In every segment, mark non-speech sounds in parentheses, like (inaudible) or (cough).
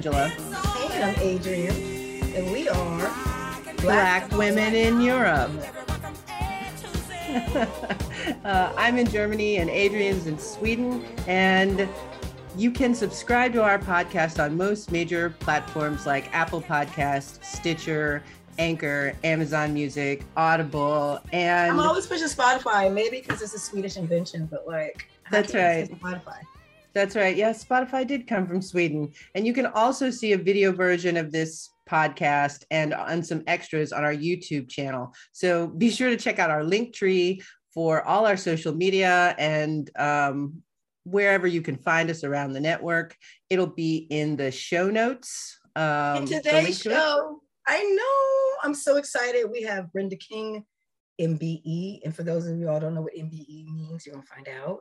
Angela. And I'm Adrian, and we are Black, Black Women in Europe. (laughs) uh, I'm in Germany, and Adrian's in Sweden. And you can subscribe to our podcast on most major platforms like Apple Podcast, Stitcher, Anchor, Amazon Music, Audible, and I'm always pushing Spotify. Maybe because it's a Swedish invention, but like that's right. Spotify. That's right. Yes, Spotify did come from Sweden. And you can also see a video version of this podcast and on some extras on our YouTube channel. So be sure to check out our link tree for all our social media and um, wherever you can find us around the network. It'll be in the show notes. Um, today's show, I know I'm so excited. We have Brenda King, MBE. And for those of you all don't know what MBE means, you're going to find out.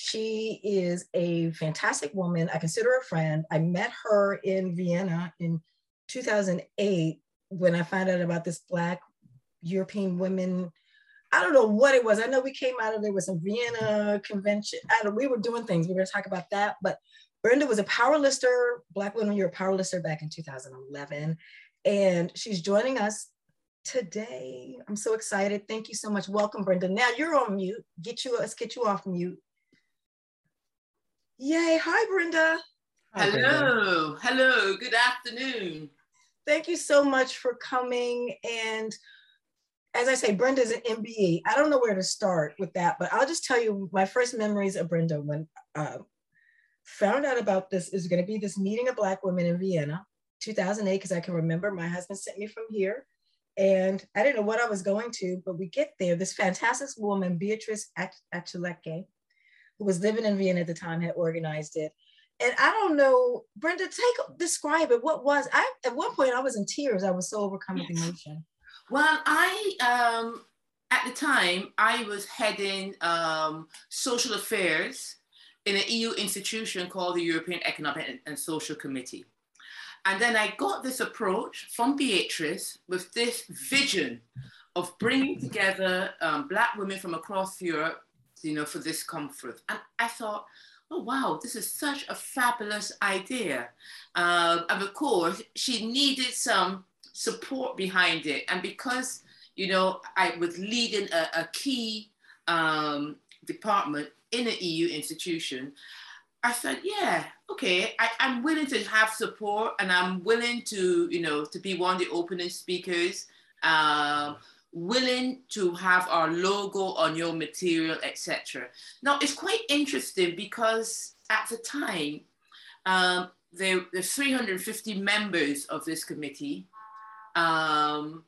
She is a fantastic woman. I consider her a friend. I met her in Vienna in 2008 when I found out about this Black European women. I don't know what it was. I know we came out of there with some Vienna convention. I don't, we were doing things. We are going to talk about that. But Brenda was a power lister, Black Women in Europe Power Lister back in 2011. And she's joining us today. I'm so excited. Thank you so much. Welcome, Brenda. Now you're on mute. Get you, let's get you off mute. Yay. Hi, Brenda. Hi, Hello. Brenda. Hello. Good afternoon. Thank you so much for coming. And as I say, Brenda's an MBE. I don't know where to start with that, but I'll just tell you my first memories of Brenda when uh, found out about this is going to be this meeting of Black women in Vienna, 2008, because I can remember my husband sent me from here. And I didn't know what I was going to, but we get there. This fantastic woman, Beatrice Achaleke, who was living in Vienna at the time, had organized it. And I don't know, Brenda, take describe it. What was I at one point I was in tears. I was so overcome with emotion. Well, I um at the time I was heading um, social affairs in an EU institution called the European Economic and Social Committee. And then I got this approach from Beatrice with this vision of bringing together um, Black women from across Europe you know, for this conference. And I thought, oh, wow, this is such a fabulous idea. Uh, and of course, she needed some support behind it. And because, you know, I was leading a, a key um, department in an EU institution, I said, yeah, okay, I, am willing to have support and I'm willing to, you know, to be one of the opening speakers. Um, willing to have our logo on your material, etc. Now, it's quite interesting because at the time, um, there were 350 members of this committee, um,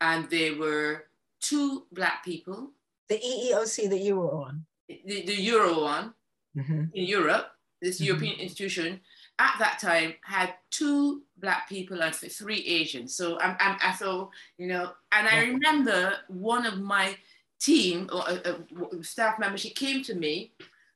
and there were two Black people. The EESC that you were on. The, the Euro one mm-hmm. in Europe, this mm-hmm. European institution, at that time had two black people and three Asians. So I'm, I'm I thought, you know, and I remember one of my team or a, a staff member, she came to me,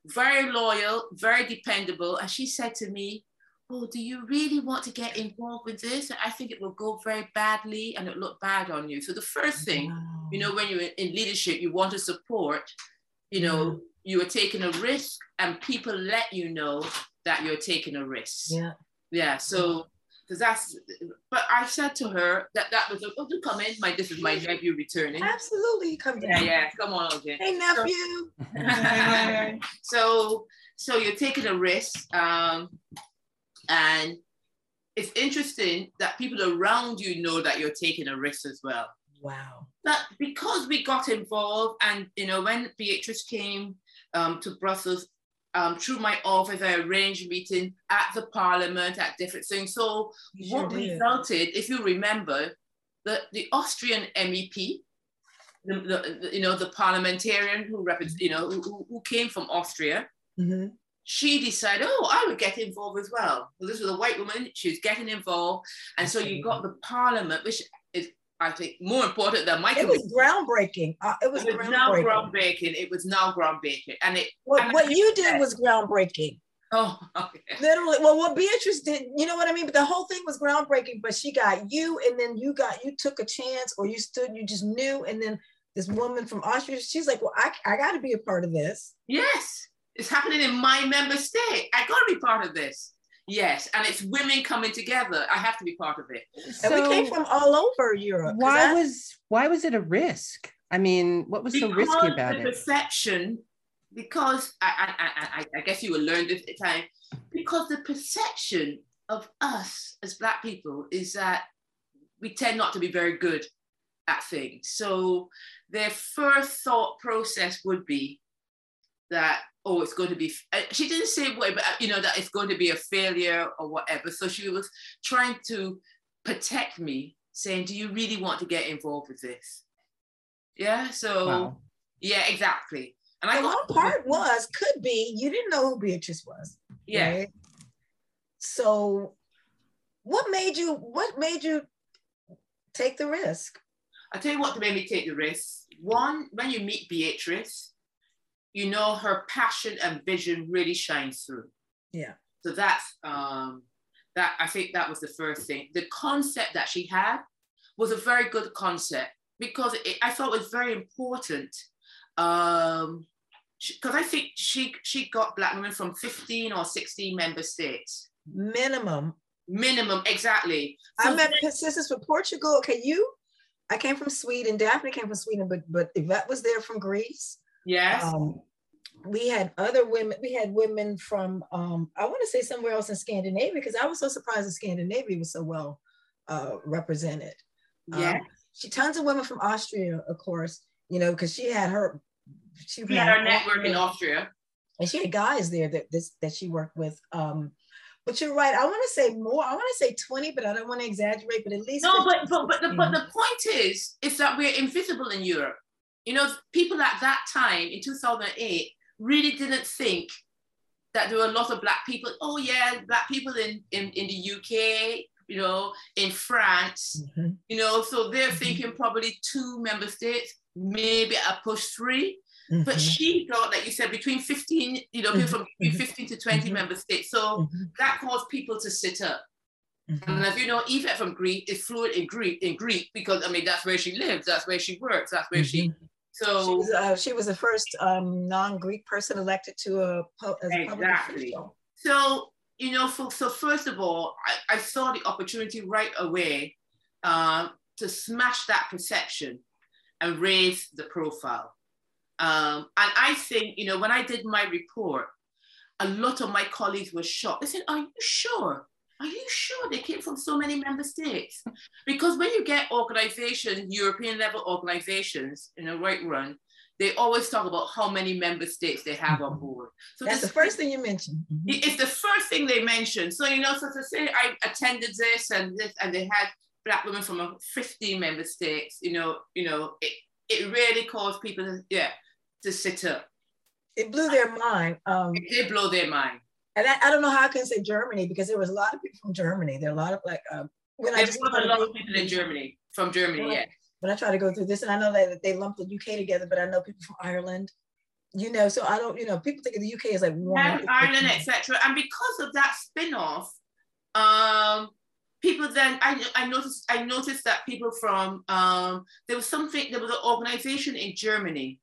very loyal, very dependable, and she said to me, "Oh, do you really want to get involved with this? I think it will go very badly and it look bad on you." So the first thing, wow. you know, when you're in leadership, you want to support, you know. Mm. You are taking a risk, and people let you know that you're taking a risk. Yeah. Yeah. So because that's but I said to her that that was a oh do come in. My this is my nephew returning. Absolutely come yeah yeah come on okay hey nephew. (laughs) So so you're taking a risk um and it's interesting that people around you know that you're taking a risk as well. Wow. But because we got involved and you know when Beatrice came um, to Brussels um, through my office, I arranged meeting at the parliament, at different things. So what resulted, if you remember, the, the Austrian MEP, the, the, the you know, the parliamentarian who represents, you know, who, who came from Austria, mm-hmm. she decided, oh, I would get involved as well. So this was a white woman, she was getting involved. And so you got the parliament, which I think more important than my. It was groundbreaking. Uh, it was, it was now groundbreaking. It was now groundbreaking, and it. What, and what you did was groundbreaking. Oh, (laughs) okay. Literally, well, what Beatrice did, you know what I mean? But the whole thing was groundbreaking. But she got you, and then you got you took a chance, or you stood, you just knew, and then this woman from Austria, she's like, well, I, I got to be a part of this. Yes, it's happening in my member state. I got to be part of this Yes, and it's women coming together. I have to be part of it. So and we came from all over Europe. Why was why was it a risk? I mean, what was so risky about it? the it? Perception, because I, I, I, I guess you will learn this at time, because the perception of us as Black people is that we tend not to be very good at things. So their first thought process would be that oh it's going to be uh, she didn't say what but uh, you know that it's going to be a failure or whatever so she was trying to protect me saying do you really want to get involved with this yeah so wow. yeah exactly and I one part was could be you didn't know who Beatrice was yeah right? so what made you what made you take the risk I tell you what made me take the risk. One, when you meet Beatrice, you know her passion and vision really shines through. Yeah. So that's um that I think that was the first thing. The concept that she had was a very good concept because it, I thought it was very important. Um because I think she she got black women from 15 or 16 member states. Minimum. Minimum, exactly. So I met her sisters from Portugal. Okay, you I came from Sweden. Daphne came from Sweden, but but Yvette was there from Greece. Yes. Um, we had other women. We had women from um, I want to say somewhere else in Scandinavia because I was so surprised that Scandinavia was so well uh, represented. Yeah. Um, she tons of women from Austria, of course. You know, because she had her. She had her network in Austria. And she had guys there that this that she worked with. Um, but you're right. I want to say more. I want to say 20, but I don't want to exaggerate. But at least no. But but but the, but the point is, is that we're invisible in Europe. You know, people at that time in 2008 really didn't think that there were a lot of black people. Oh yeah, black people in in, in the UK. You know, in France. Mm-hmm. You know, so they're thinking probably two member states, maybe a push three. Mm-hmm. But she thought, like you said, between 15, you know, people from between mm-hmm. 15 to 20 mm-hmm. member states. So mm-hmm. that caused people to sit up. And as you know, Yvette from Greek is fluent in Greek in Greek because I mean that's where she lives, that's where she works, that's where she. So she was, uh, she was the first um, non-Greek person elected to a, exactly. So you know, for, so first of all, I, I saw the opportunity right away uh, to smash that perception and raise the profile. Um, and I think, you know, when I did my report, a lot of my colleagues were shocked. They said, Are you sure? Are you sure they came from so many member states? Because when you get organizations, European level organizations in a right run, they always talk about how many member states they have on board. So that's the first thing you mentioned. Mm-hmm. It's the first thing they mentioned. So you know, so to say I attended this and this, and they had black women from 15 member states. You know, you know, it, it really caused people to yeah to sit up. It blew their mind. Um, it did blow their mind. And I, I, don't know how I can say Germany because there was a lot of people from Germany. There are a lot of like um, when there I just a lot of people in Germany from Germany. When, yeah. When I try to go through this, and I know that they lumped the UK together, but I know people from Ireland. You know, so I don't. You know, people think of the UK as like one. And Ireland, etc. And because of that spin-off, um, people then I, I noticed I noticed that people from um, there was something there was an organization in Germany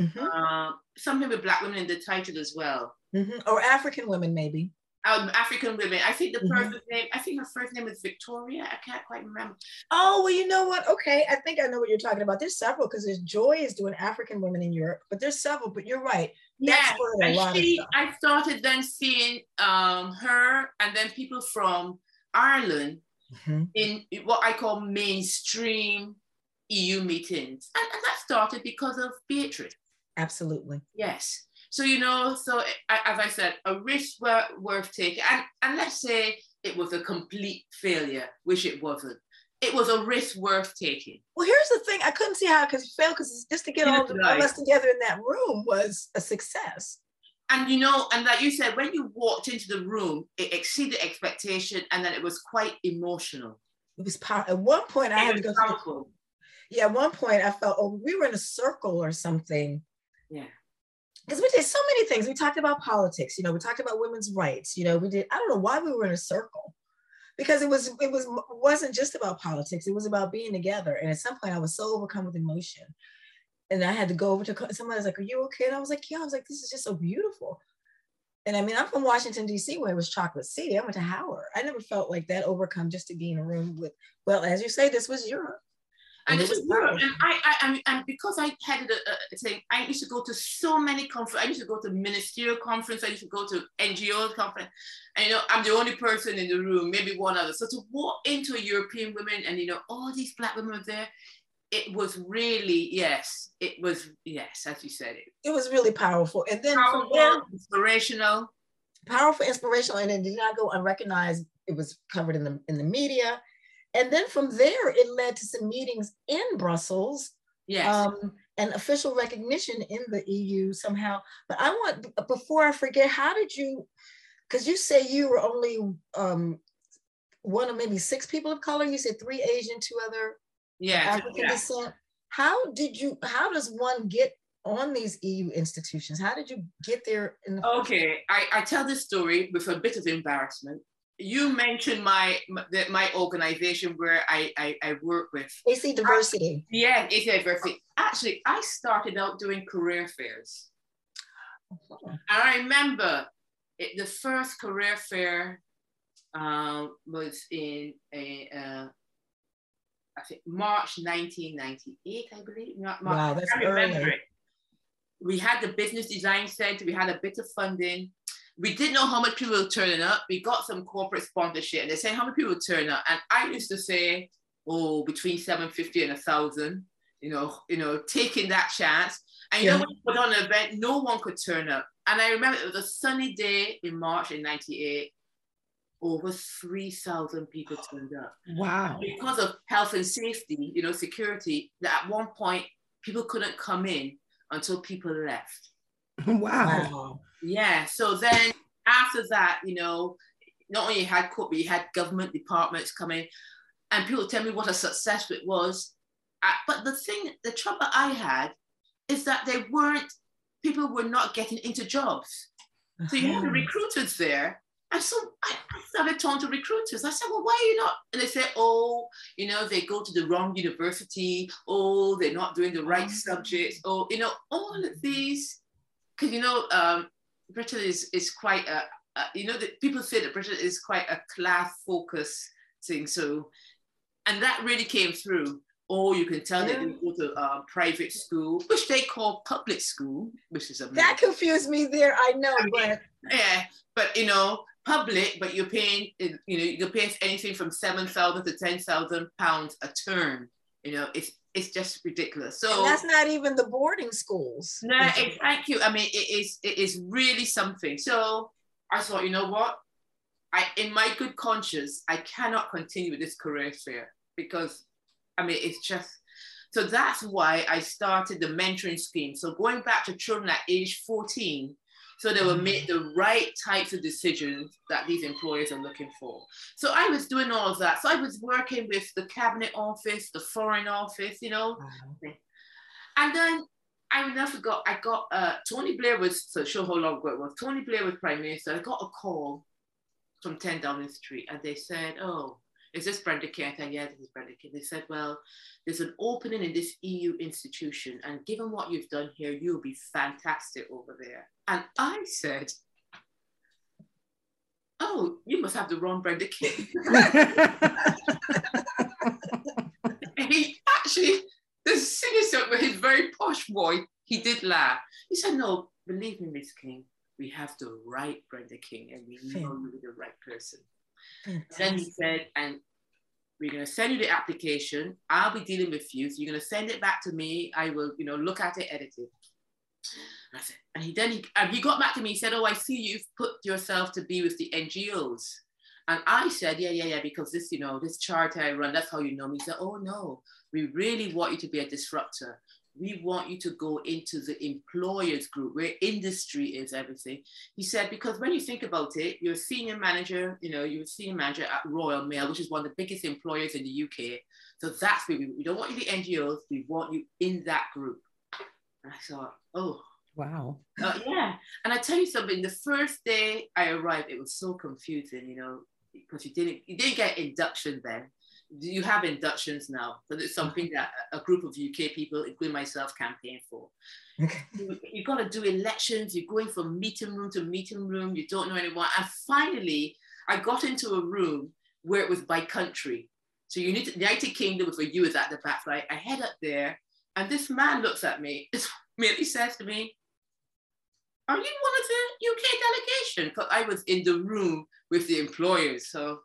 Mm-hmm. Uh, something with black women in the title as well. Mm-hmm. Or African women, maybe. Um, African women. I think the mm-hmm. name, I think her first name is Victoria. I can't quite remember. Oh, well, you know what? Okay. I think I know what you're talking about. There's several because there's Joy is doing African women in Europe, but there's several, but you're right. That's yeah. She, I started then seeing um, her and then people from Ireland mm-hmm. in what I call mainstream EU meetings. And, and that started because of Beatrice. Absolutely. Yes. So, you know, so eh, as I said, a risk worth taking. And, and let's say it was a complete failure, which it wasn't. It was a risk worth taking. Well, here's the thing I couldn't see how it could fail because just to get all, the, all of us together in that room was a success. And you know, and like you said, when you walked into the room, it exceeded expectation and then it was quite emotional. It was powerful. At one point, it I had to go. Powerful. Yeah, at one point, I felt, oh, we were in a circle or something yeah. Because we did so many things. We talked about politics, you know, we talked about women's rights, you know, we did, I don't know why we were in a circle. Because it was it was wasn't just about politics, it was about being together. And at some point I was so overcome with emotion. And I had to go over to somebody was like, Are you okay? And I was like, Yeah, I was like, this is just so beautiful. And I mean, I'm from Washington, D.C., where it was Chocolate City. I went to Howard. I never felt like that overcome just to be in a room with, well, as you say, this was Europe. And, and this is Europe. And I, I, I, and because I had a, a thing, I used to go to so many conferences. I used to go to ministerial conference. I used to go to NGO conference. And, you know, I'm the only person in the room, maybe one other. So to walk into a European women and, you know, all these black women were there, it was really yes it was yes as you said it it was really powerful and then powerful, there, inspirational powerful inspirational and it did not go unrecognized it was covered in the in the media and then from there it led to some meetings in brussels yes um, and official recognition in the eu somehow but i want before i forget how did you because you say you were only um, one of maybe six people of color you said three asian two other yeah, African yeah. descent. How did you? How does one get on these EU institutions? How did you get there? In the okay, I, I tell this story with a bit of embarrassment. You mentioned my my, my organization where I, I, I work with. AC Diversity. I, yeah, AC Diversity. Actually, I started out doing career fairs. And I remember it, the first career fair um, was in a, uh, I think March 1998, I believe. Not March, wow, that's I remember early. it. We had the business design center, we had a bit of funding. We didn't know how much people were turning up. We got some corporate sponsorship and they said how many people turn up. And I used to say, oh, between 750 and a thousand, you know, you know, taking that chance. And you yeah. know, when you put on an event, no one could turn up. And I remember it was a sunny day in March in 98 over 3,000 people turned up. Wow. Because of health and safety, you know, security, that at one point people couldn't come in until people left. (laughs) Wow. Yeah. So then after that, you know, not only had corporate, you had government departments coming, and people tell me what a success it was. but the thing, the trouble I had is that they weren't, people were not getting into jobs. So you had the uh-huh. recruiters there and so I, I started talking to recruiters. I said, well, why are you not? And they said, oh, you know, they go to the wrong university. Oh, they're not doing the right mm. subjects. Oh, you know, all of these. Because, you know, um, Britain is, is quite a, a, you know, that people say that Britain is quite a class focus thing. So, and that really came through. Or you can tell yeah. that they go to uh, private school, which they call public school, which is a that confused me there. I know, I mean, but yeah, but you know, public, but you're paying, you know, you pay anything from 7,000 to 10,000 pounds a term. You know, it's it's just ridiculous. So and that's not even the boarding schools. No, thank you. I mean, it is it is really something. So I thought, you know what? I in my good conscience, I cannot continue with this career fair because I mean it's just so that's why I started the mentoring scheme. So going back to children at age 14, so they will make the right types of decisions that these employers are looking for. So I was doing all of that. So I was working with the cabinet office, the foreign office, you know. And then I never forgot, I got uh, Tony Blair was, so show how long ago it was. Tony Blair was prime minister. I got a call from 10 Downing Street and they said, oh, is this Brenda King? I said, yeah, this is Brenda King. They said, well, there's an opening in this EU institution, and given what you've done here, you'll be fantastic over there. And I said, oh, you must have the wrong Brenda King. (laughs) he actually, the sinister, but his very posh boy, he did laugh. He said, no, believe me, Miss King, we have the right Brenda King, and we know you're the right person. Then he said, and we're going to send you the application. I'll be dealing with you. So you're going to send it back to me. I will, you know, look at it, edit it. And, I said, and he then he, and he got back to me. He said, "Oh, I see you've put yourself to be with the NGOs." And I said, "Yeah, yeah, yeah, because this, you know, this charity I run, that's how you know me." He said, "Oh no, we really want you to be a disruptor we want you to go into the employers group where industry is everything. He said, because when you think about it, you're a senior manager, you know, you're a senior manager at Royal Mail, which is one of the biggest employers in the UK. So that's where we, we don't want you the NGOs, we want you in that group. And I thought, oh. Wow. Uh, yeah. And I tell you something, the first day I arrived, it was so confusing, you know, because you didn't you didn't get induction then you have inductions now, but it's something that a group of UK people, including myself, campaign for. you, you got to do elections. You're going from meeting room to meeting room. You don't know anyone. And finally, I got into a room where it was by country. So you need to, United Kingdom for you is at the back, right? I head up there, and this man looks at me. (laughs) Merely says to me, "Are you one of the UK delegation?" Because I was in the room with the employers. So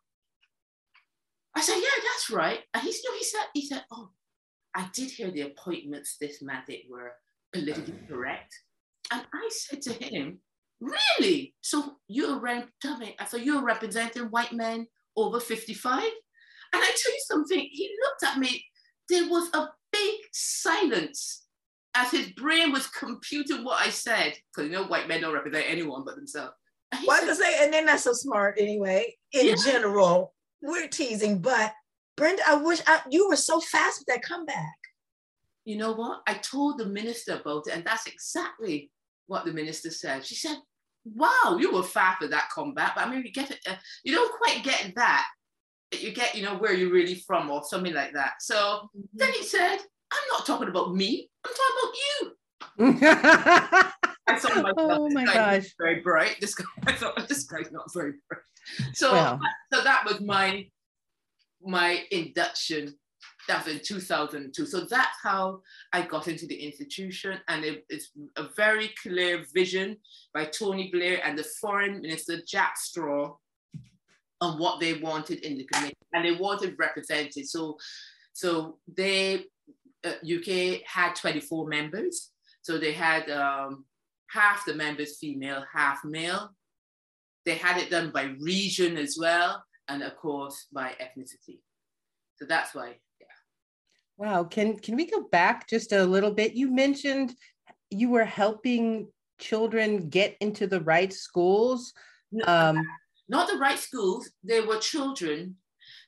I said, "Yeah, that's right." And he, you know, he said, "He said, oh, I did hear the appointments this mandate were politically uh-huh. correct." And I said to him, "Really? So you're rep- me, so you're representing white men over 55?" And I tell you something, he looked at me, there was a big silence as his brain was computing what I said, because you know white men don't represent anyone but themselves. Why well, say, and they're not so smart anyway, in yeah. general. We're teasing, but Brenda, I wish I, you were so fast with that comeback. You know what? I told the minister about it, and that's exactly what the minister said. She said, Wow, you were fast with that comeback. But I mean, you get it, uh, you don't quite get that you get, you know, where you're really from or something like that. So mm-hmm. then he said, I'm not talking about me, I'm talking about you. (laughs) I thought myself, oh my gosh. very bright. This guy, (laughs) I thought this guy's not very bright. So, well. so that was my my induction. That was in 2002. So that's how I got into the institution, and it, it's a very clear vision by Tony Blair and the Foreign Minister Jack Straw on what they wanted in the committee, and they wanted represented. So, so they uh, UK had 24 members, so they had um, half the members female, half male. They had it done by region as well, and of course by ethnicity. So that's why, yeah. Wow. Can can we go back just a little bit? You mentioned you were helping children get into the right schools. Um, not the right schools. There were children.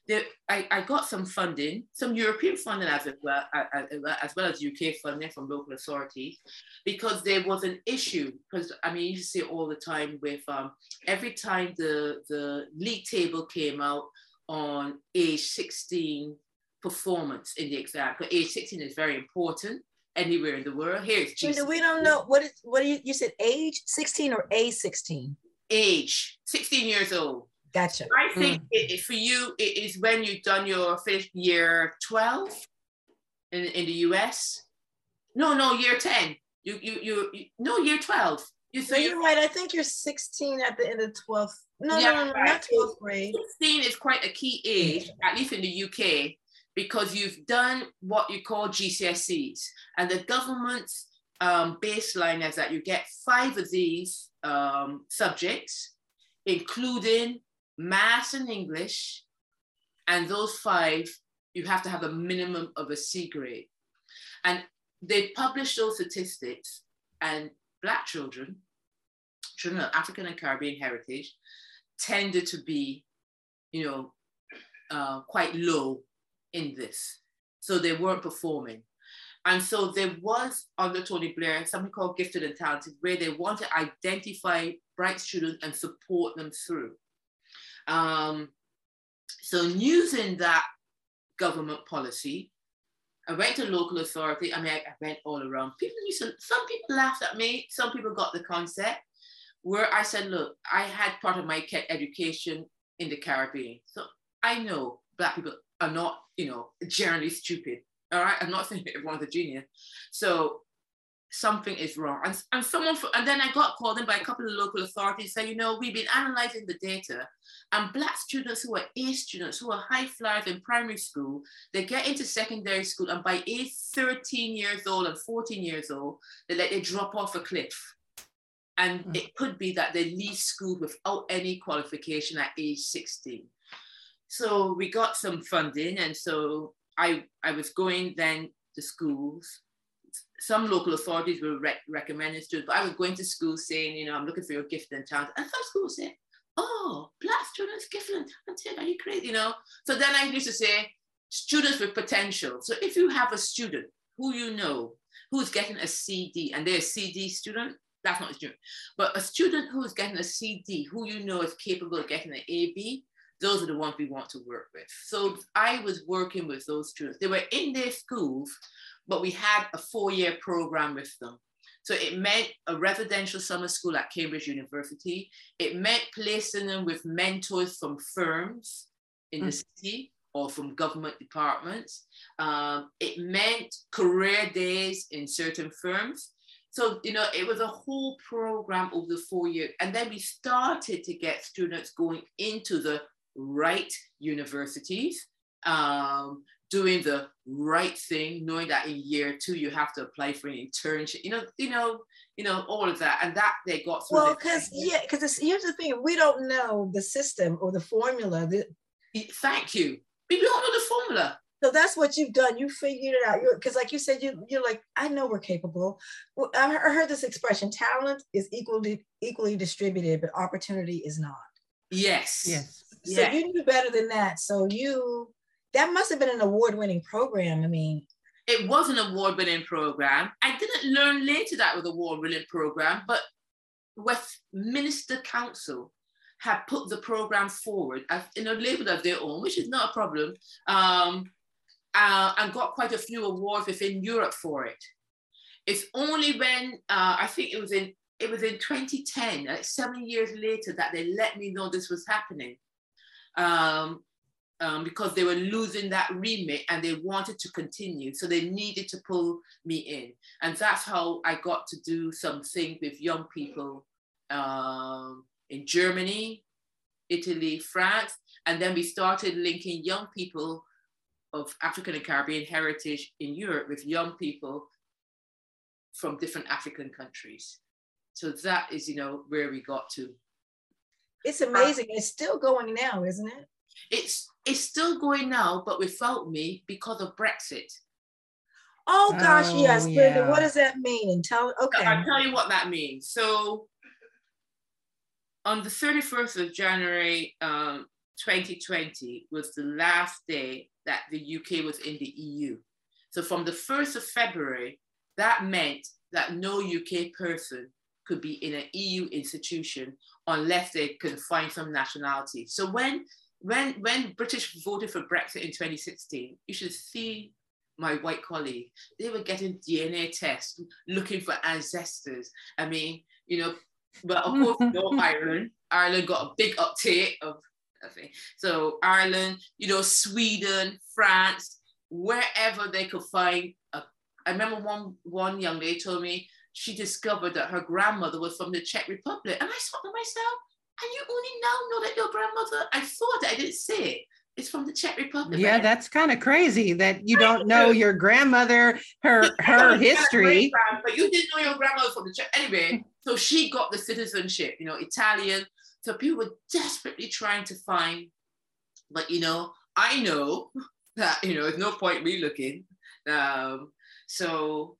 There, I, I got some funding, some European funding as well, as well as UK funding from local authorities, because there was an issue. Because I mean, you see it all the time with um, every time the the league table came out on age 16 performance in the exam. Because age 16 is very important anywhere in the world. Here it's GCSE. We don't know what is what you, you said age 16 or a 16 age, 16 years old. Gotcha. I think mm. it, for you, it is when you've done your fifth year 12 in, in the US. No, no, year 10. You, you, you, you no, year 12. You, so you're right. I think you're 16 at the end of 12th. No, yeah, no, no, no, not 12th grade. 16 is quite a key age, at least in the UK, because you've done what you call GCSEs. And the government's um, baseline is that you get five of these um, subjects, including math and English, and those five, you have to have a minimum of a C grade. And they published those statistics, and Black children, children of African and Caribbean heritage, tended to be, you know, uh, quite low in this. So they weren't performing. And so there was under Tony Blair something called Gifted and Talented, where they want to identify bright students and support them through. Um, so using that government policy, I went to local authority. I mean, I, I went all around. People used to, some people laughed at me. Some people got the concept. Where I said, look, I had part of my education in the Caribbean, so I know Black people are not, you know, generally stupid. All right, I'm not (laughs) saying everyone's a genius. So something is wrong. And, and someone, and then I got called in by a couple of local authorities saying, you know, we've been analyzing the data and black students who are A students, who are high flyers in primary school, they get into secondary school and by age 13 years old and 14 years old, they let they drop off a cliff. And mm. it could be that they leave school without any qualification at age 16. So we got some funding and so I, I was going then to schools. Some local authorities were rec- recommending students, but I was going to school saying, you know, I'm looking for your gift and talent. And some schools said, oh, black students, gifted and talented, are you crazy? You know? So then I used to say, students with potential. So if you have a student who you know who's getting a CD and they're a CD student, that's not a student, but a student who's getting a CD who you know is capable of getting an AB, those are the ones we want to work with. So I was working with those students. They were in their schools, but we had a four-year program with them. So it meant a residential summer school at Cambridge University. It meant placing them with mentors from firms in mm. the city or from government departments. Um, it meant career days in certain firms. So, you know, it was a whole program over the four years. And then we started to get students going into the right universities, um, doing the right thing, knowing that in year two you have to apply for an internship, you know, you know, you know, all of that. And that they got through. Well, because yeah, because here's the thing, we don't know the system or the formula. That, Thank you. We don't know the formula. So that's what you've done. You figured it out. Because, like you said, you you're like, I know we're capable. Well, I heard this expression: talent is equally equally distributed, but opportunity is not. Yes. Yes. So yes. you knew better than that. So you that must have been an award-winning program. I mean, it was an award-winning program. I didn't learn later that was an award-winning program, but Westminster Council had put the program forward as you know labeled as their own, which is not a problem. Um, uh, and got quite a few awards within Europe for it. It's only when uh, I think it was in it was in 2010, like seven years later, that they let me know this was happening. Um, um, because they were losing that remit and they wanted to continue. So they needed to pull me in. And that's how I got to do something with young people um, in Germany, Italy, France. And then we started linking young people of African and Caribbean heritage in Europe with young people from different African countries. So that is, you know, where we got to. It's amazing. It's still going now, isn't it? It's it's still going now, but without me because of Brexit. Oh gosh, oh, yes, yeah. What does that mean? And tell okay. I'll tell you what that means. So on the 31st of January um, 2020 was the last day that the UK was in the EU. So from the 1st of February, that meant that no UK person could be in an EU institution unless they could find some nationality. So when when when British voted for Brexit in 2016, you should see my white colleague. They were getting DNA tests, looking for ancestors. I mean, you know, but of course, no (laughs) Ireland. Ireland got a big uptake of Okay. So Ireland, you know, Sweden, France, wherever they could find. A, I remember one one young lady told me she discovered that her grandmother was from the Czech Republic, and I thought to myself, and you only now know that your grandmother. I thought I didn't say it. It's from the Czech Republic. Yeah, that's kind of crazy that you don't know your grandmother, her her history. But you didn't know your grandmother from the Czech. Anyway, so she got the citizenship, you know, Italian, so people were desperately trying to find, but you know, I know that you know, there's no point me looking. Um, so,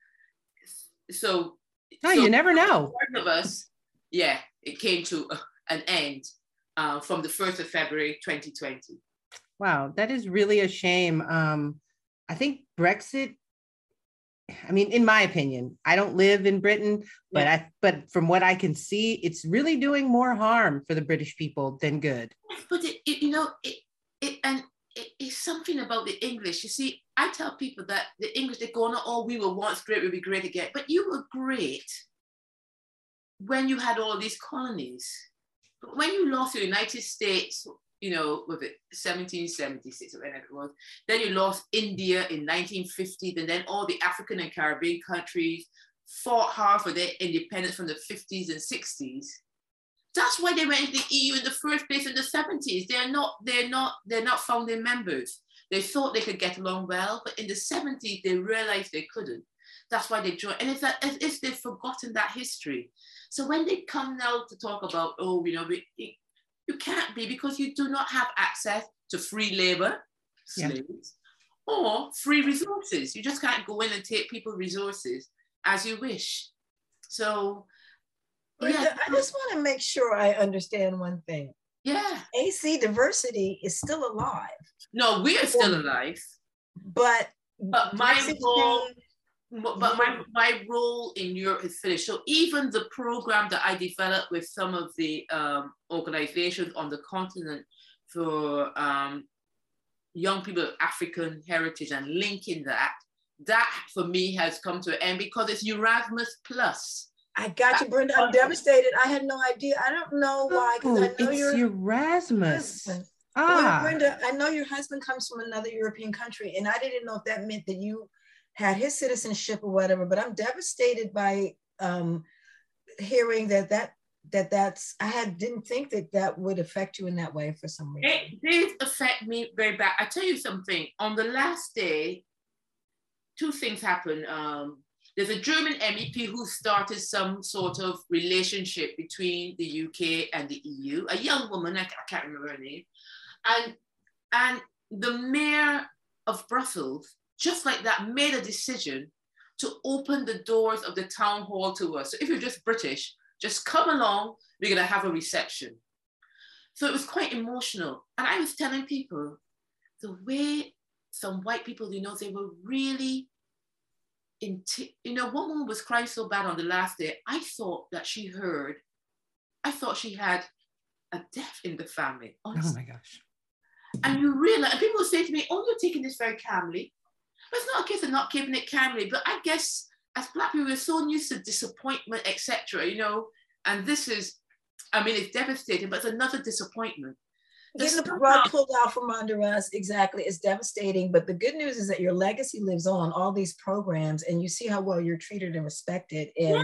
so. No, so you never know. Of us, yeah, it came to an end uh, from the first of February, 2020. Wow, that is really a shame. Um, I think Brexit I mean, in my opinion, I don't live in Britain, but yeah. I but from what I can see, it's really doing more harm for the British people than good. But it, it you know, it, it and it, it's something about the English. You see, I tell people that the English they go on, oh, we were once great, we'll be great again. But you were great when you had all these colonies. But when you lost the United States you know, with it 1776 or whatever it was. Then you lost India in 1950, and then all the African and Caribbean countries fought hard for their independence from the 50s and 60s. That's why they went into the EU in the first place in the 70s. They're not, they're not, they're not founding members. They thought they could get along well, but in the 70s they realized they couldn't. That's why they joined. And it's as if they've forgotten that history. So when they come now to talk about, oh, you know, we, you can't be because you do not have access to free labor, slaves, yeah. or free resources. You just can't go in and take people's resources as you wish. So, yeah. I just want to make sure I understand one thing. Yeah. AC diversity is still alive. No, we are still alive. But but my role but my, my role in Europe is finished. So even the program that I developed with some of the um, organizations on the continent for um, young people of African heritage and linking that, that for me has come to an end because it's Erasmus Plus. I got you, Brenda. I'm devastated. I had no idea. I don't know why. Because I know it's you're Erasmus. Ah. Well, Brenda, I know your husband comes from another European country, and I didn't know if that meant that you had his citizenship or whatever. But I'm devastated by um, hearing that that that that's I had didn't think that that would affect you in that way for some reason. It did affect me very bad. I tell you something. On the last day, two things happened. Um, there's a German MEP who started some sort of relationship between the UK and the EU. A young woman, I, I can't remember her name, and and the mayor of Brussels, just like that, made a decision to open the doors of the town hall to us. So if you're just British, just come along, we're going to have a reception. So it was quite emotional. And I was telling people the way some white people, you know, they were really, in you know, one woman was crying so bad on the last day. I thought that she heard, I thought she had a death in the family. Honestly. Oh my gosh. And you realize, and people say to me, oh, you're taking this very calmly. But it's not a case of not keeping it calmly, but I guess as black people, we're so used to disappointment, etc. You know, and this is, I mean, it's devastating, but it's another disappointment. Getting the rug pulled out from under us, exactly, is devastating. But the good news is that your legacy lives on, all these programs, and you see how well you're treated and respected. And yeah,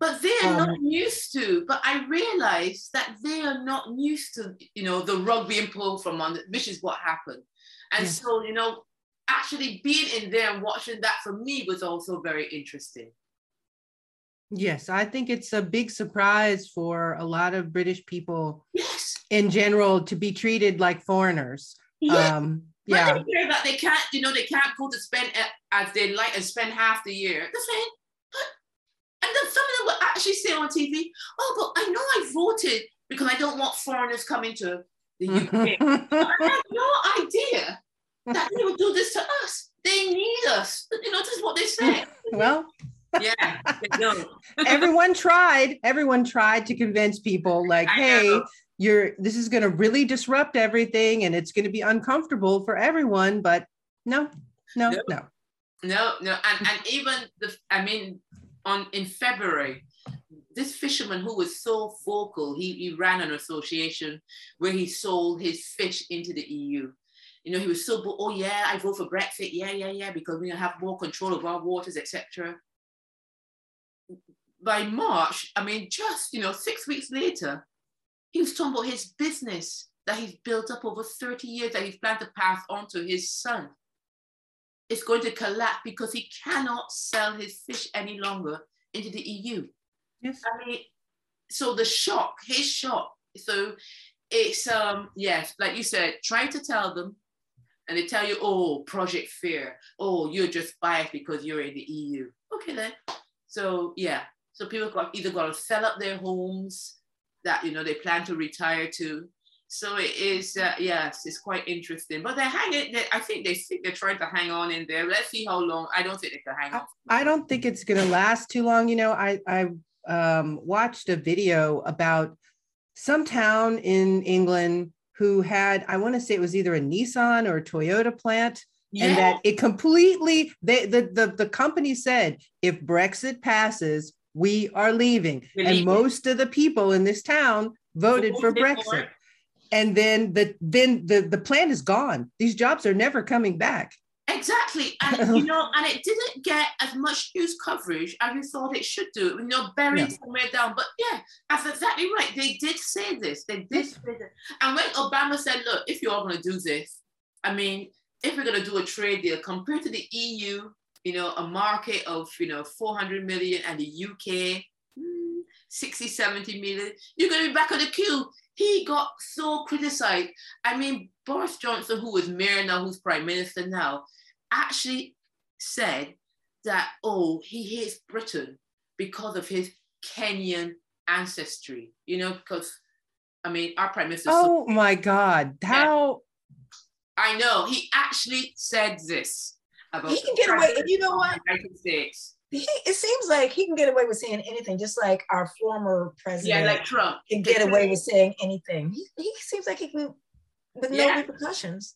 but they're um, not used to. But I realize that they are not used to, you know, the rug being pulled from under, which is what happened. And yeah. so, you know, actually being in there and watching that for me was also very interesting. Yes, I think it's a big surprise for a lot of British people yes. in general to be treated like foreigners. Yeah. Um, yeah. They hear that they can't, you know, they can't go to spend as they like and spend half the year. They're saying, and then some of them will actually say on TV, oh, but I know I voted because I don't want foreigners coming to the UK. (laughs) I have no idea that they would do this to us. They need us. You know, this is what they say. (laughs) well, yeah, (laughs) everyone tried. Everyone tried to convince people, like, I hey, know. you're this is going to really disrupt everything, and it's going to be uncomfortable for everyone. But no, no, no, no, no, no. And and even the, I mean, on in February, this fisherman who was so vocal, he, he ran an association where he sold his fish into the EU you know, he was so, oh yeah, I vote for Brexit, yeah, yeah, yeah, because we're have more control of our waters, etc. By March, I mean, just you know, six weeks later, he was talking about his business that he's built up over 30 years that he's planned to pass on to his son. It's going to collapse because he cannot sell his fish any longer into the EU. Yes. I mean, so the shock, his shock. So it's um yes, like you said, try to tell them and they tell you, oh, Project Fear, oh, you're just biased because you're in the EU. Okay then. So yeah, so people got either got to sell up their homes that you know they plan to retire to. So it is, uh, yes, it's quite interesting. But they're hanging. They, I think they think they're trying to hang on in there. Let's see how long. I don't think they can hang on. I, don't think it's going to last too long. You know, I I um, watched a video about some town in England who had, I want to say it was either a Nissan or a Toyota plant. Yeah. And that it completely they the, the the company said if Brexit passes, we are leaving. We're and leaving. most of the people in this town voted for Brexit. And then the then the, the plant is gone. These jobs are never coming back. Exactly. And (laughs) you know, and it didn't get as much news coverage as we thought it should do. You know, buried yeah. somewhere down. But yeah, that's exactly right. They did say this. They did say this. And when Obama said, look, if you're going to do this, I mean, if we're going to do a trade deal compared to the EU, you know, a market of, you know, 400 million and the UK, hmm, 60, 70 million, you're going to be back on the queue. He got so criticized. I mean, Boris Johnson, who is mayor now, who's prime minister now, actually said that, oh, he hates Britain because of his Kenyan ancestry, you know, because I mean, our prime minister. Oh so, my God. How? I know. He actually said this about. He can get away. You know what? United States. He, it seems like he can get away with saying anything, just like our former president. Yeah, like Trump can get away with saying anything. He, he seems like he can with no repercussions.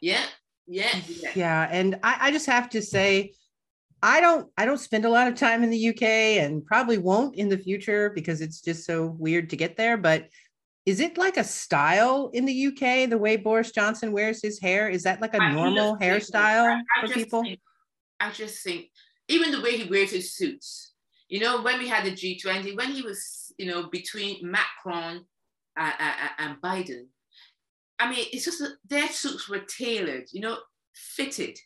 Yeah, yeah, yeah. And I, I just have to say, I don't I don't spend a lot of time in the UK and probably won't in the future because it's just so weird to get there. But is it like a style in the UK the way Boris Johnson wears his hair? Is that like a I normal hairstyle I, I for people? Think, I just think even the way he wears his suits. You know, when we had the G20, when he was, you know, between Macron and, and Biden, I mean, it's just that their suits were tailored, you know, fitted.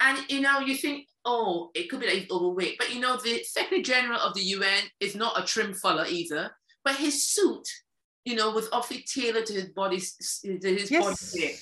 And, you know, you think, oh, it could be that he's overweight. But, you know, the Secretary General of the UN is not a trim fella either. But his suit, you know, was obviously tailored to his body, to his yes. body shape.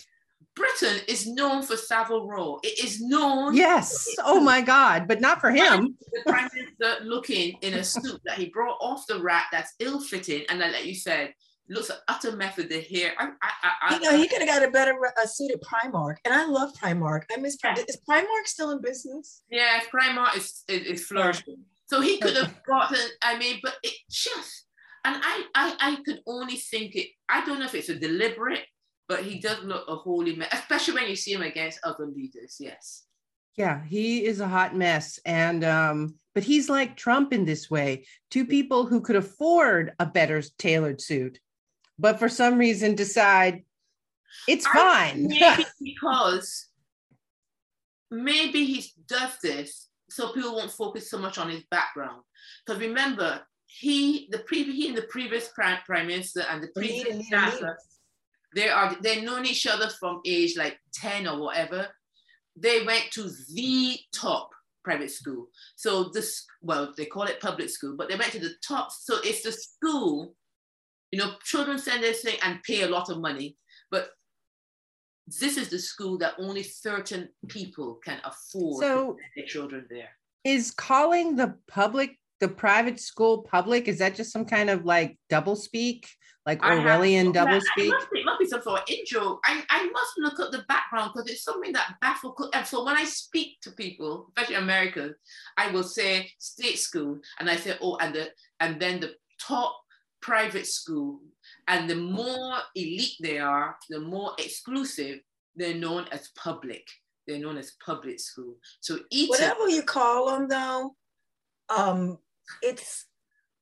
Britain is known for Savile Row. It is known. Yes. Oh my God, but not for him. The prime minister looking in a suit that he brought off the rack that's ill-fitting, and like you said, looks an utter method to hair. I, I, I, you know, he could have got a better a suit at Primark, and I love Primark. I miss. Yeah. Is Primark still in business? Yeah, Primark is is, is flourishing. So he could have (laughs) gotten. I mean, but it just, and I, I, I could only think it. I don't know if it's a deliberate but he does look a holy mess, especially when you see him against other leaders. Yes. Yeah, he is a hot mess. And, um, but he's like Trump in this way two people who could afford a better tailored suit, but for some reason decide it's fine. maybe (laughs) because maybe he does this so people won't focus so much on his background. Because remember, he, the previous, he and the previous prime, prime minister and the previous chancellor they are they've known each other from age like 10 or whatever. They went to the top private school. So this, well, they call it public school, but they went to the top. So it's the school, you know, children send their thing and pay a lot of money, but this is the school that only certain people can afford so their children there. Is calling the public the private school public is that just some kind of like double speak like Orwellian have, double speak? It must, be some sort of intro. I, I must look at the background because it's something that baffles. And so when I speak to people, especially Americans, I will say state school, and I say, oh, and the and then the top private school, and the more elite they are, the more exclusive they're known as public. They're known as public school. So each whatever you call them, though, um, it's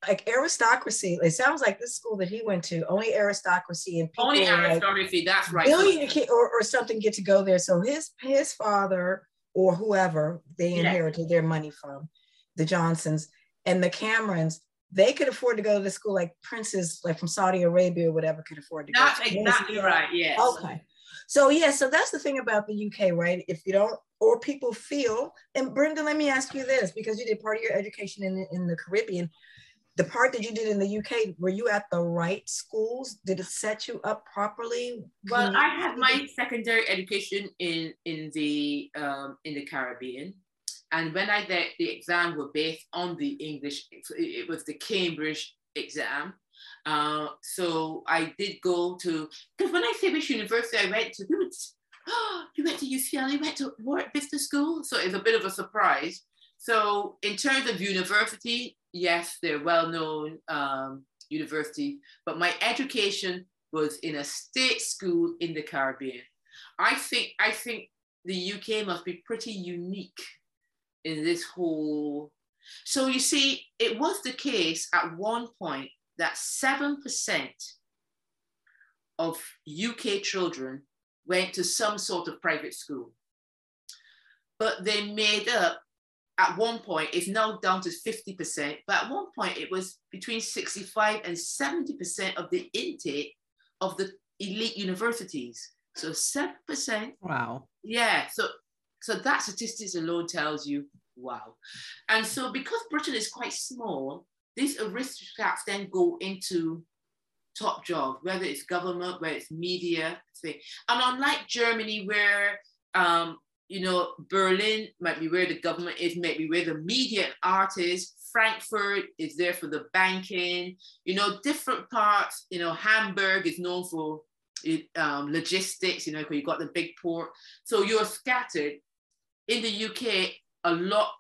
like aristocracy. It sounds like this school that he went to, only aristocracy and people only aristocracy. Like that's right. Billion or, or something get to go there. So his his father or whoever they inherited their money from, the Johnsons and the Camerons, they could afford to go to the school like princes, like from Saudi Arabia or whatever, could afford to that's go. That's exactly right. Yes. Okay. So yeah, so that's the thing about the UK, right? If you don't, or people feel, and Brenda, let me ask you this, because you did part of your education in, in the Caribbean the part that you did in the UK, were you at the right schools? Did it set you up properly? Well, I had my secondary education in in the um, in the Caribbean, and when I did the exam were based on the English. It was the Cambridge exam. Uh, so I did go to because when I say which university I went to, people, (gasps) oh, you went to UCL, you went to Warwick Business School. So it's a bit of a surprise. So in terms of university, yes, they're well-known um, but my education was in a state school in the Caribbean. I think I think the UK must be pretty unique in this whole. So you see, it was the case at one point that seven percent of UK children went to some sort of private school, but they made up at one point, it's now down to 50%, but at one point it was between 65 and 70% of the intake of the elite universities. So 7%. Wow. Yeah. So so that statistics alone tells you, wow. And so because Britain is quite small, these aristocrats then go into top jobs, whether it's government, whether it's media, thing. And unlike Germany, where um, you know, Berlin might be where the government is, maybe where the media and art is. Frankfurt is there for the banking, you know, different parts. You know, Hamburg is known for um, logistics, you know, because you got the big port. So you're scattered. In the UK, a lot,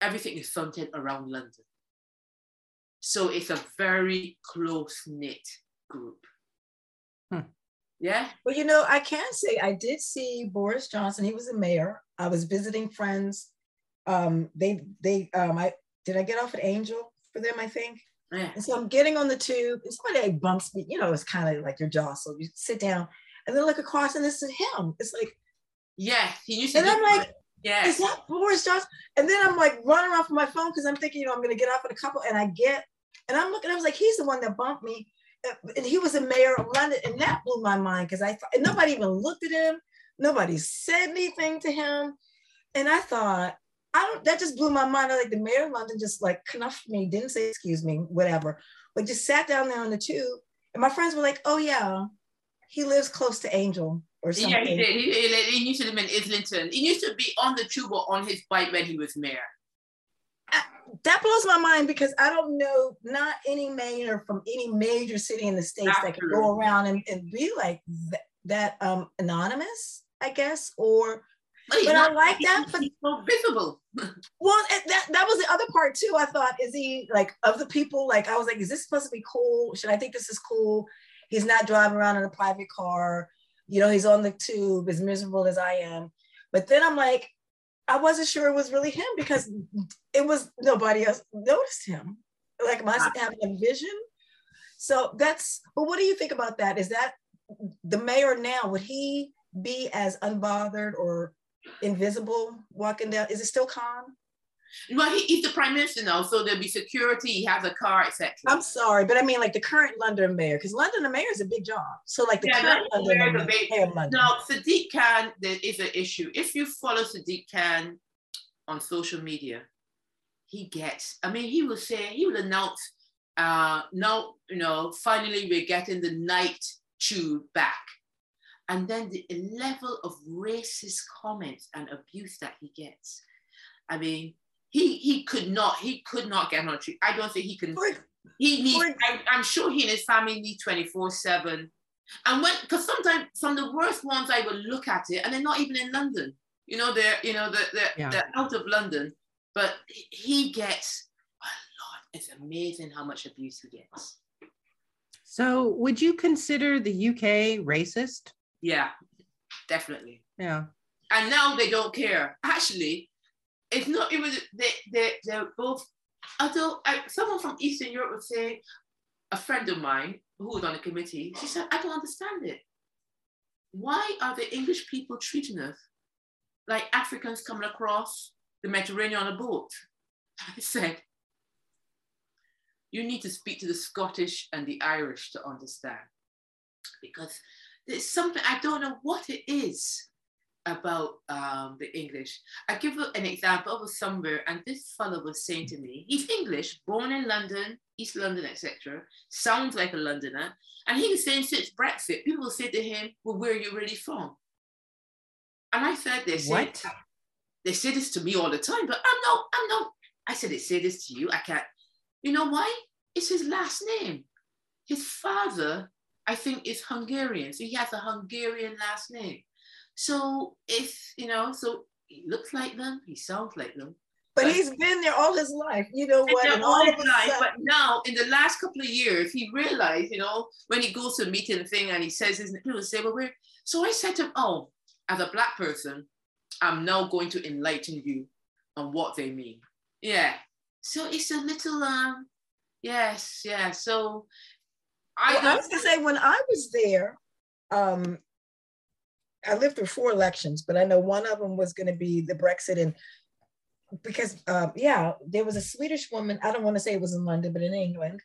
everything is centered around London. So it's a very close knit group. Hmm. Yeah. Well, you know, I can say I did see Boris Johnson. He was a mayor. I was visiting friends. Um, they they um I did I get off at Angel for them, I think. Yeah. And so I'm getting on the tube, and somebody like bumps me, you know, it's kind of like your jaw. So you sit down and then look across, and this is him. It's like, yeah, he used to. And I'm like, yeah, is that Boris Johnson? And then I'm like running off my phone because I'm thinking, you know, I'm gonna get off at a couple, and I get, and I'm looking, I was like, he's the one that bumped me. And he was a mayor of London, and that blew my mind because I thought nobody even looked at him, nobody said anything to him. And I thought, I don't, that just blew my mind. I like the mayor of London just like knuffed me, didn't say excuse me, whatever, but just sat down there on the tube. And my friends were like, oh yeah, he lives close to Angel or something. Yeah, he did. He, he, he used to live in Islington. He used to be on the tube or on his bike when he was mayor. I, that blows my mind because I don't know not any mayor from any major city in the states After. that can go around and, and be like th- that um anonymous, I guess, or but, but I like that. But so visible. (laughs) well, that that was the other part too. I thought, is he like of the people? Like I was like, is this supposed to be cool? Should I think this is cool? He's not driving around in a private car. You know, he's on the tube, as miserable as I am. But then I'm like, I wasn't sure it was really him because it was nobody else noticed him. Like, am I ah. having a vision? So that's. But what do you think about that? Is that the mayor now? Would he be as unbothered or invisible walking down? Is it still calm? Well, he, he's the prime minister now, so there'll be security. He has a car, etc. I'm sorry, but I mean like the current London mayor, because London mayor is a big job. So like the yeah, current London mayor, mayor, mayor of London. Now, Sadiq Khan, there is an issue. If you follow Sadiq Khan on social media, he gets. I mean, he will say he will announce, uh, now you know, finally we're getting the night tube back and then the level of racist comments and abuse that he gets. I mean, he he could not he could not get on a tree. I don't think he can. He needs. I, am sure he and his family need 24 seven. And when because sometimes some of the worst ones I would look at it and they're not even in London. You know they're you know they're they're, yeah. they're out of London, but he gets a lot. It's amazing how much abuse he gets. So, would you consider the UK racist? Yeah, definitely. Yeah. And now they don't care. Actually, it's not even they they they're both. Although I, someone from Eastern Europe would say, a friend of mine who was on the committee, she said, I don't understand it. Why are the English people treating us like Africans coming across the Mediterranean on a boat? I said, you need to speak to the Scottish and the Irish to understand. Because there's something, I don't know what it is about um, the English. I give an example. of somewhere and this fellow was saying to me, he's English, born in London, East London, etc. Sounds like a Londoner. And he was saying since Brexit, people say to him, well, where are you really from? And I said, they say, what? they say this to me all the time, but I'm no, I'm no. I said, they say this to you. I can't. You know why? It's his last name. His father I think is Hungarian. So he has a Hungarian last name. So if, you know, so he looks like them, he sounds like them. But, but he's been there all his life. You know what? And all his life, but now in the last couple of years, he realized, you know, when he goes to a meeting thing and he says his people say, well, we're so I said to him, Oh, as a black person, I'm now going to enlighten you on what they mean. Yeah. So it's a little um yes, yeah. So I, well, I was gonna say when I was there, um, I lived through four elections, but I know one of them was going to be the Brexit, and because um, yeah, there was a Swedish woman. I don't want to say it was in London, but in England,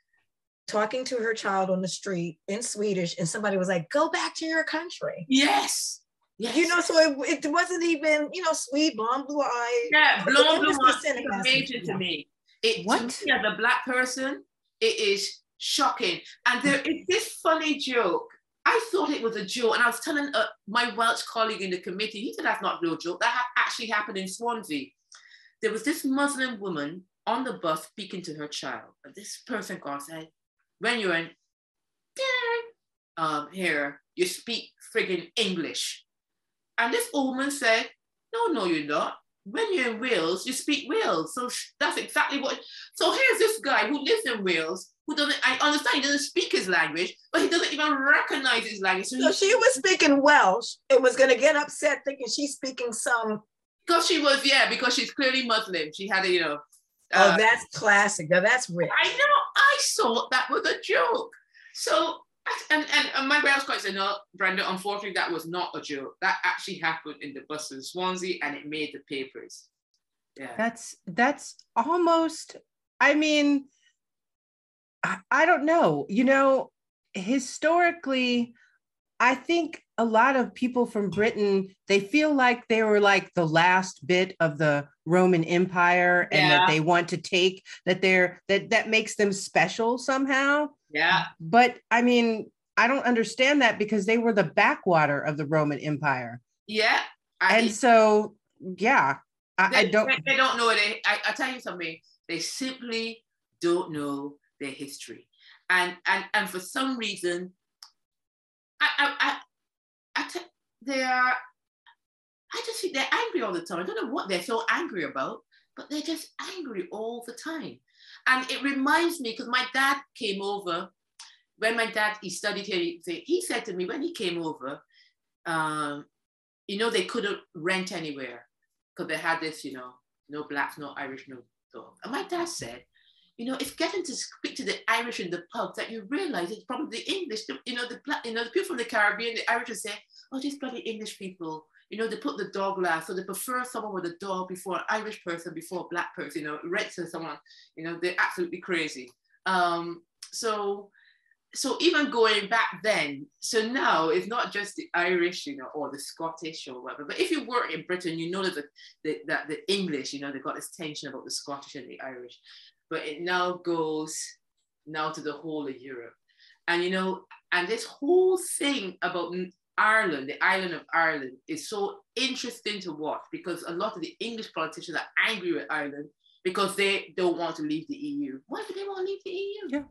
talking to her child on the street in Swedish, and somebody was like, "Go back to your country." Yes. Yes. You know, so it, it wasn't even, you know, sweet, blonde, blue eyes. Yeah, blonde, blue eyes. Amazing to me. It, what? To me, as a black person, it is shocking. And there is this funny joke. I thought it was a joke, and I was telling uh, my Welsh colleague in the committee, he said that's not a real joke. That ha- actually happened in Swansea. There was this Muslim woman on the bus speaking to her child. And this person God said, when you're in um, here, you speak friggin' English. And this woman said, no, no, you're not. When you're in Wales, you speak Wales. So that's exactly what. So here's this guy who lives in Wales who doesn't. I understand he doesn't speak his language, but he doesn't even recognize his language. So, so she was speaking Welsh and was going to get upset thinking she's speaking some. Because she was, yeah, because she's clearly Muslim. She had a, you know. Oh, uh, that's classic. Now that's rich. I know. I thought that was a joke. So and, and, my Welsh quite said, no, Brenda, unfortunately, that was not a joke. That actually happened in the bus in Swansea and it made the papers. Yeah. That's that's almost, I mean, I, I don't know. You know, historically, I think a lot of people from Britain, they feel like they were like the last bit of the Roman Empire and yeah. that they want to take that they're that that makes them special somehow. Yeah. But I mean, I don't understand that because they were the backwater of the Roman Empire. Yeah. I, and so yeah, I, they, I don't they, don't know it. I, I tell you something, they simply don't know their history. And and and for some reason I, I, I, I t- they are, I just think they're angry all the time. I don't know what they're so angry about, but they're just angry all the time. And it reminds me, because my dad came over, when my dad, he studied here, he, said to me, when he came over, um, you know, they couldn't rent anywhere because they had this, you know, no blacks, no Irish, no dog. And my dad said, you know, it's getting to speak to the Irish in the pub that you realize it's probably the English, you know, the you know, the people from the Caribbean, the Irish will say, oh, these bloody English people, you know, they put the dog last, so they prefer someone with a dog before an Irish person before a black person, you know, red to someone, you know, they're absolutely crazy. Um, so, so even going back then, so now it's not just the Irish, you know, or the Scottish or whatever. But if you work in Britain, you know that the, the, that the English, you know, they've got this tension about the Scottish and the Irish but it now goes now to the whole of Europe. And you know, and this whole thing about Ireland, the island of Ireland, is so interesting to watch because a lot of the English politicians are angry with Ireland because they don't want to leave the EU. Why do they want to leave the EU? Yeah.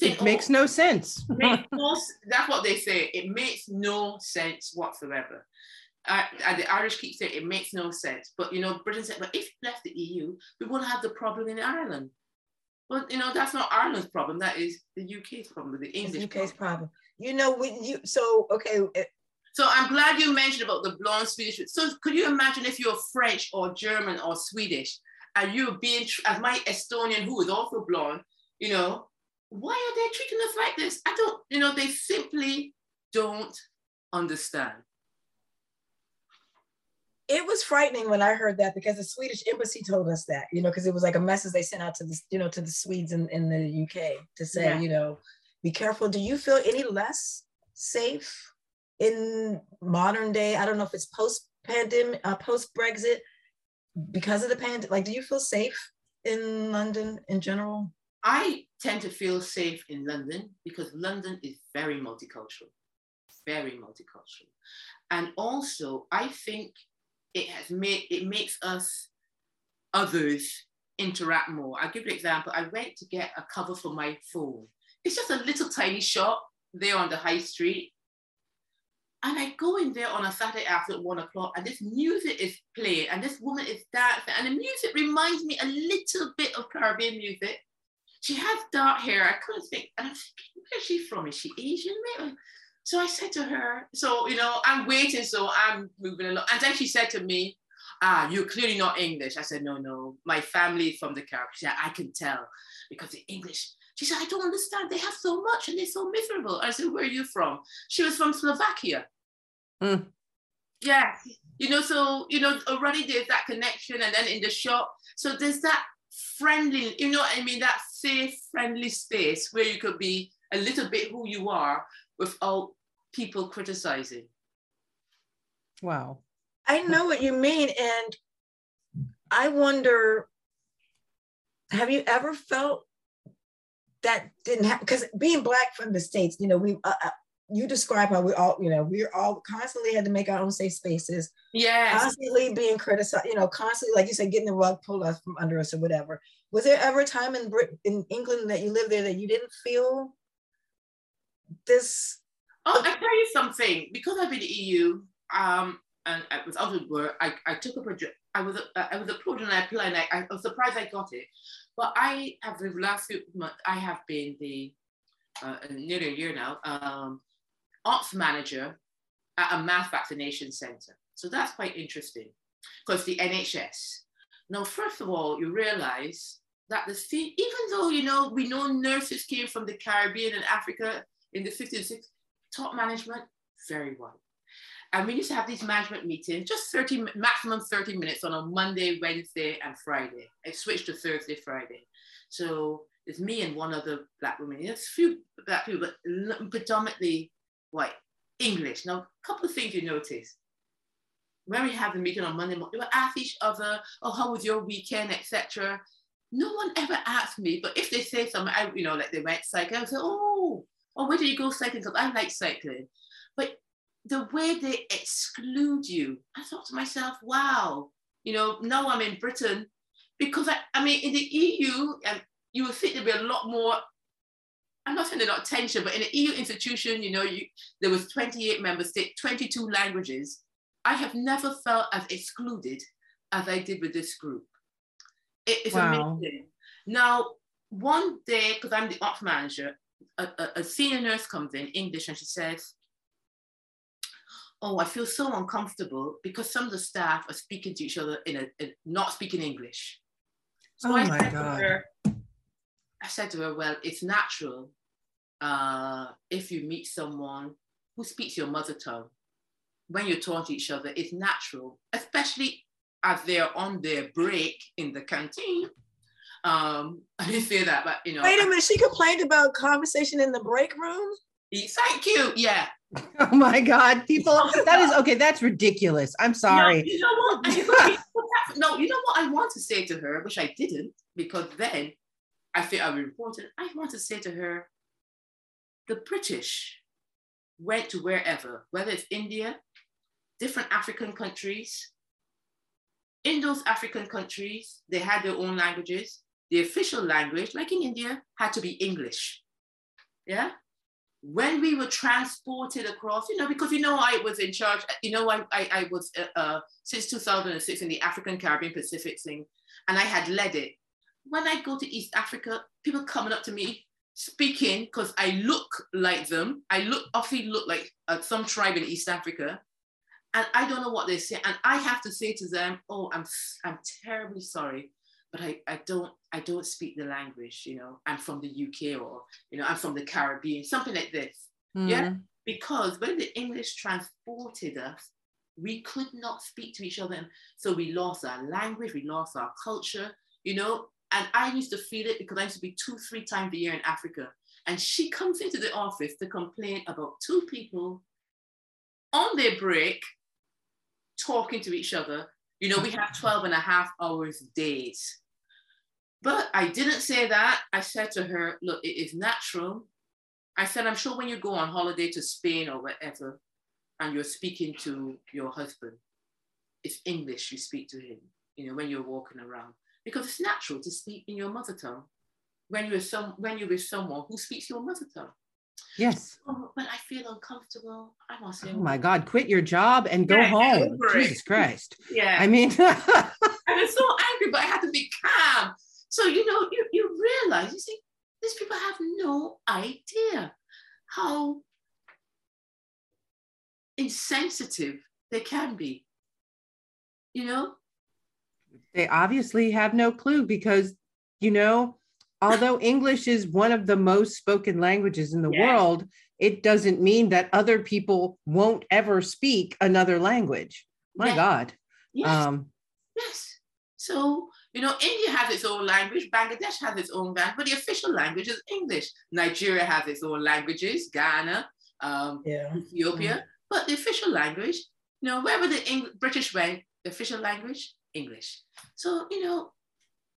It oh, makes no sense. makes (laughs) no, that's what they say. It makes no sense whatsoever. Uh, and the Irish keep saying it makes no sense. But you know, Britain said, but if you left the EU, we won't have the problem in Ireland. But you know, that's not Ireland's problem. That is the UK's problem, the English UK's problem. problem. You know, when you so okay. It, so I'm glad you mentioned about the blonde Swedish. So could you imagine if you're French or German or Swedish, and you're being as my Estonian who is also blonde, you know, why are they treating us like this? I don't, you know, they simply don't understand it was frightening when I heard that because the Swedish embassy told us that, you know, because it was like a message they sent out to the, you know, to the Swedes in, in the UK to say, yeah. you know, be careful. Do you feel any less safe in modern day? I don't know if it's post pandemic, uh, post Brexit, because of the pandemic. Like, do you feel safe in London in general? I tend to feel safe in London because London is very multicultural, very multicultural. And also, I think it has made it makes us others interact more. I'll give you an example. I went to get a cover for my phone. It's just a little tiny shop there on the high street. And I go in there on a Saturday after one o'clock, and this music is playing, and this woman is dancing, and the music reminds me a little bit of Caribbean music. She has dark hair. I couldn't think, and I'm thinking, where's she from? Is she Asian? Maybe? So I said to her, so, you know, I'm waiting, so I'm moving along. And then she said to me, ah, you're clearly not English. I said, no, no, my family from the Caribbean. She said, I can tell because the English. She said, I don't understand. They have so much and they're so miserable. I said, where are you from? She was from Slovakia. Mm. Yeah. You know, so, you know, already there's that connection. And then in the shop, so there's that friendly, you know what I mean? That safe, friendly space where you could be a little bit who you are without people criticizing. Wow. I know what you mean. And I wonder have you ever felt that didn't happen? Because being Black from the States, you know, we, uh, uh, you describe how we all, you know, we're all constantly had to make our own safe spaces. Yeah. Constantly being criticized, you know, constantly, like you said, getting the rug pulled out from under us or whatever. Was there ever a time in Brit- in England that you lived there that you didn't feel this. Oh, I tell you something. Because I've been in the EU, um, and was out of work. I, I took a project. I was uh, I was approached and I applied. And I, I was surprised I got it. But I have the last few months. I have been the uh, nearly a year now um, ops manager at a mass vaccination center. So that's quite interesting because the NHS. Now, first of all, you realize that the even though you know we know nurses came from the Caribbean and Africa in the 50s, 60s, top management very white. And we used to have these management meetings, just 30, maximum 30 minutes on a Monday, Wednesday, and Friday. I switched to Thursday, Friday. So it's me and one other black woman. There's a few black people, but predominantly white. English. Now, a couple of things you notice. When we have the meeting on Monday, morning, we will ask each other, oh, how was your weekend, etc. No one ever asked me, but if they say something, I, you know, like they went cycling, I say, oh, oh, where do you go cycling? Because I like cycling. But the way they exclude you, I thought to myself, wow, you know, now I'm in Britain because I, I mean, in the EU, um, you would think there'd be a lot more. I'm not saying they're not tension, but in an EU institution, you know, you, there was 28 member states, 22 languages. I have never felt as excluded as I did with this group. It, it's wow. amazing. Now, one day, because I'm the ops manager, a, a, a senior nurse comes in English and she says, oh, I feel so uncomfortable because some of the staff are speaking to each other in a, in not speaking English. So oh I my God. Her, I said to her, well, it's natural uh, if you meet someone who speaks your mother tongue, when you're talking to each other, it's natural, especially as they're on their break in the canteen. Um, (laughs) I didn't say that, but you know. Wait a minute, she complained about conversation in the break room. Thank you. Yeah. (laughs) Oh my God, people, that is (laughs) okay. That's ridiculous. I'm sorry. No, you know what? no, you know what I want to say to her, which I didn't, because then I feel I reported. I want to say to her, the British went to wherever, whether it's India, different African countries. In those African countries, they had their own languages. The official language, like in India, had to be English. Yeah when we were transported across, you know, because you know I was in charge, you know, I, I, I was uh, uh, since 2006 in the African Caribbean Pacific thing, and I had led it. When I go to East Africa, people coming up to me speaking because I look like them. I look obviously look like uh, some tribe in East Africa, and I don't know what they say, and I have to say to them, "Oh, I'm I'm terribly sorry but I, I don't I don't speak the language, you know, I'm from the UK or, you know, I'm from the Caribbean, something like this. Mm. Yeah. Because when the English transported us, we could not speak to each other. And So we lost our language, we lost our culture, you know. And I used to feel it because I used to be two, three times a year in Africa. And she comes into the office to complain about two people on their break talking to each other. You know, we have 12 and a half hours days. But I didn't say that. I said to her, look, it is natural. I said, I'm sure when you go on holiday to Spain or wherever, and you're speaking to your husband, it's English you speak to him, you know, when you're walking around. Because it's natural to speak in your mother tongue when you're some when you're with someone who speaks your mother tongue. Yes. Oh, but I feel uncomfortable. I to say, Oh my God, quit your job and go yeah, home. Jesus Christ. (laughs) Yeah. I mean, (laughs) I was so angry, but I had to be calm. So, you know, you, you realize, you see, these people have no idea how insensitive they can be. You know? They obviously have no clue because, you know, although English is one of the most spoken languages in the yeah. world, it doesn't mean that other people won't ever speak another language. My yeah. God. Yes. Um, yes. So you know, India has its own language, Bangladesh has its own language, but the official language is English. Nigeria has its own languages, Ghana, um, yeah. Ethiopia, mm but the official language, you know, wherever the Eng- British went, the official language, English. So, you know,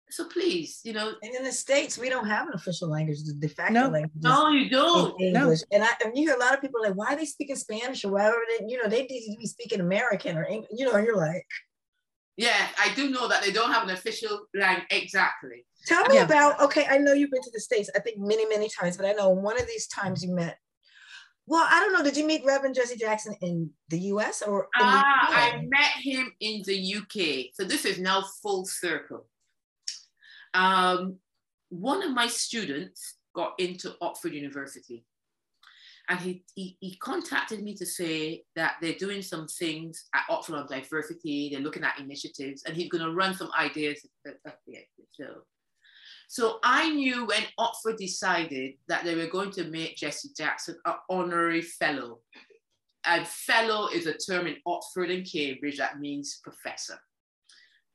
so please, you know. And in the States, we don't have an official language, the de facto no. language. No, you don't. English. No. And, I, and you hear a lot of people like, why are they speaking Spanish or whatever? They, you know, they need to be speaking American or, you know, you're like, yeah, I do know that they don't have an official language exactly. Tell me yeah. about okay. I know you've been to the states. I think many, many times, but I know one of these times you met Well, I don't know. Did you meet Reverend Jesse Jackson in the US or? Ah, I met him in the UK. So this is now full circle. Um, one of my students got into Oxford University. And he, he, he, contacted me to say that they're doing some things at Oxford on diversity, they're looking at initiatives, and he's going to run some ideas show. So I knew when Oxford decided that they were going to make Jesse Jackson an honorary fellow. And fellow is a term in Oxford and Cambridge that means professor.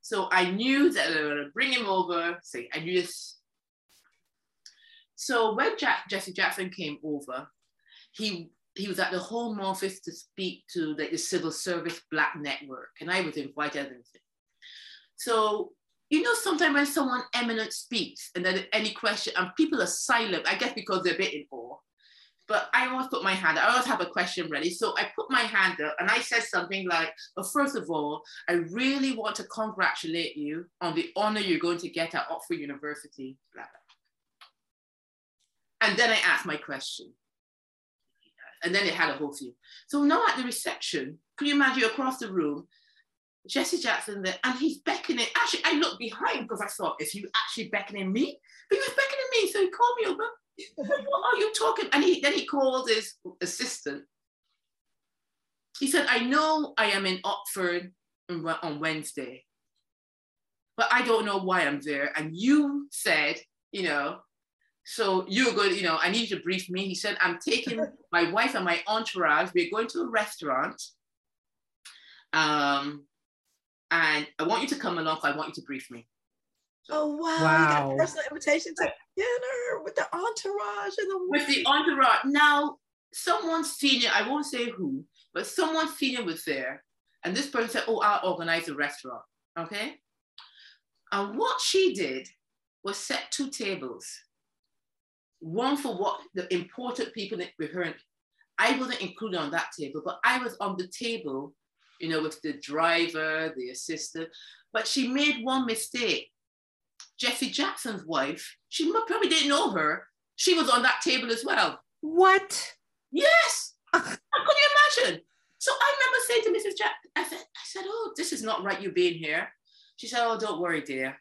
So I knew that they were going to bring him over. Say, I knew this. So when Jack, Jesse Jackson came over, he he was at the Home Office to speak to the, the Civil Service Black Network, and I was invited. So you know, sometimes when someone eminent speaks and then any question and people are silent, I guess because they're a bit in awe. But I always put my hand, I always have a question ready. So I put my hand up and I said something like, well, first of all, I really want to congratulate you on the honor you're going to get at Oxford University. Blah, blah. And then I asked my question. And then they had a whole few. So now at the reception, can you imagine across the room, Jesse Jackson there, and he's beckoning. Actually, I looked behind because I thought, is he actually beckoning me? But he was beckoning me, so he called me over. (laughs) what are you talking? And he then he called his assistant. He said, I know I am in Oxford on Wednesday, but I don't know why I'm there. And you said, you know, so you're good, you know, I need you to brief me. He said, I'm taking (laughs) my wife and my entourage. We're going to a restaurant. Um, and I want you to come along. I want you to brief me. Oh wow! wow. personal invitation to dinner with the entourage and the with the entourage. Now, someone senior, I won't say who, but someone senior was there, and this person said, "Oh, I'll organize a restaurant." Okay, and what she did was set two tables, one for what the important people with her. I wasn't included on that table, but I was on the table you know, with the driver, the assistant. But she made one mistake. Jesse Jackson's wife, she probably didn't know her. She was on that table as well. What? Yes. (laughs) How could you imagine? So I remember saying to Mrs. Jack, I said, I said, oh, this is not right you being here. She said, oh, don't worry, dear.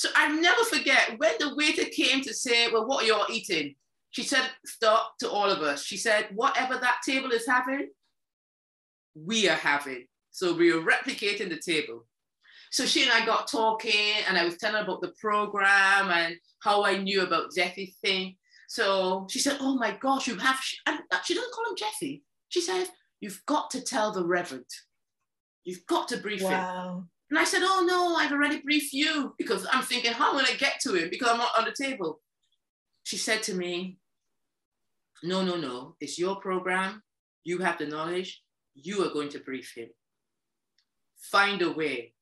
So I never forget when the waiter came to say, well, what are you eating? She said, stop to all of us. She said, whatever that table is having, we are having. So we are replicating the table. So she and I got talking, and I was telling her about the program and how I knew about Jesse's thing. So she said, "Oh my gosh, you have." She doesn't call him Jesse. She said, "You've got to tell the Reverend. You've got to brief wow. him." And I said, "Oh no, I've already briefed you because I'm thinking, how am I going to get to him because I'm not on the table." She said to me, "No, no, no. It's your program. You have the knowledge you are going to brief him. Find a way.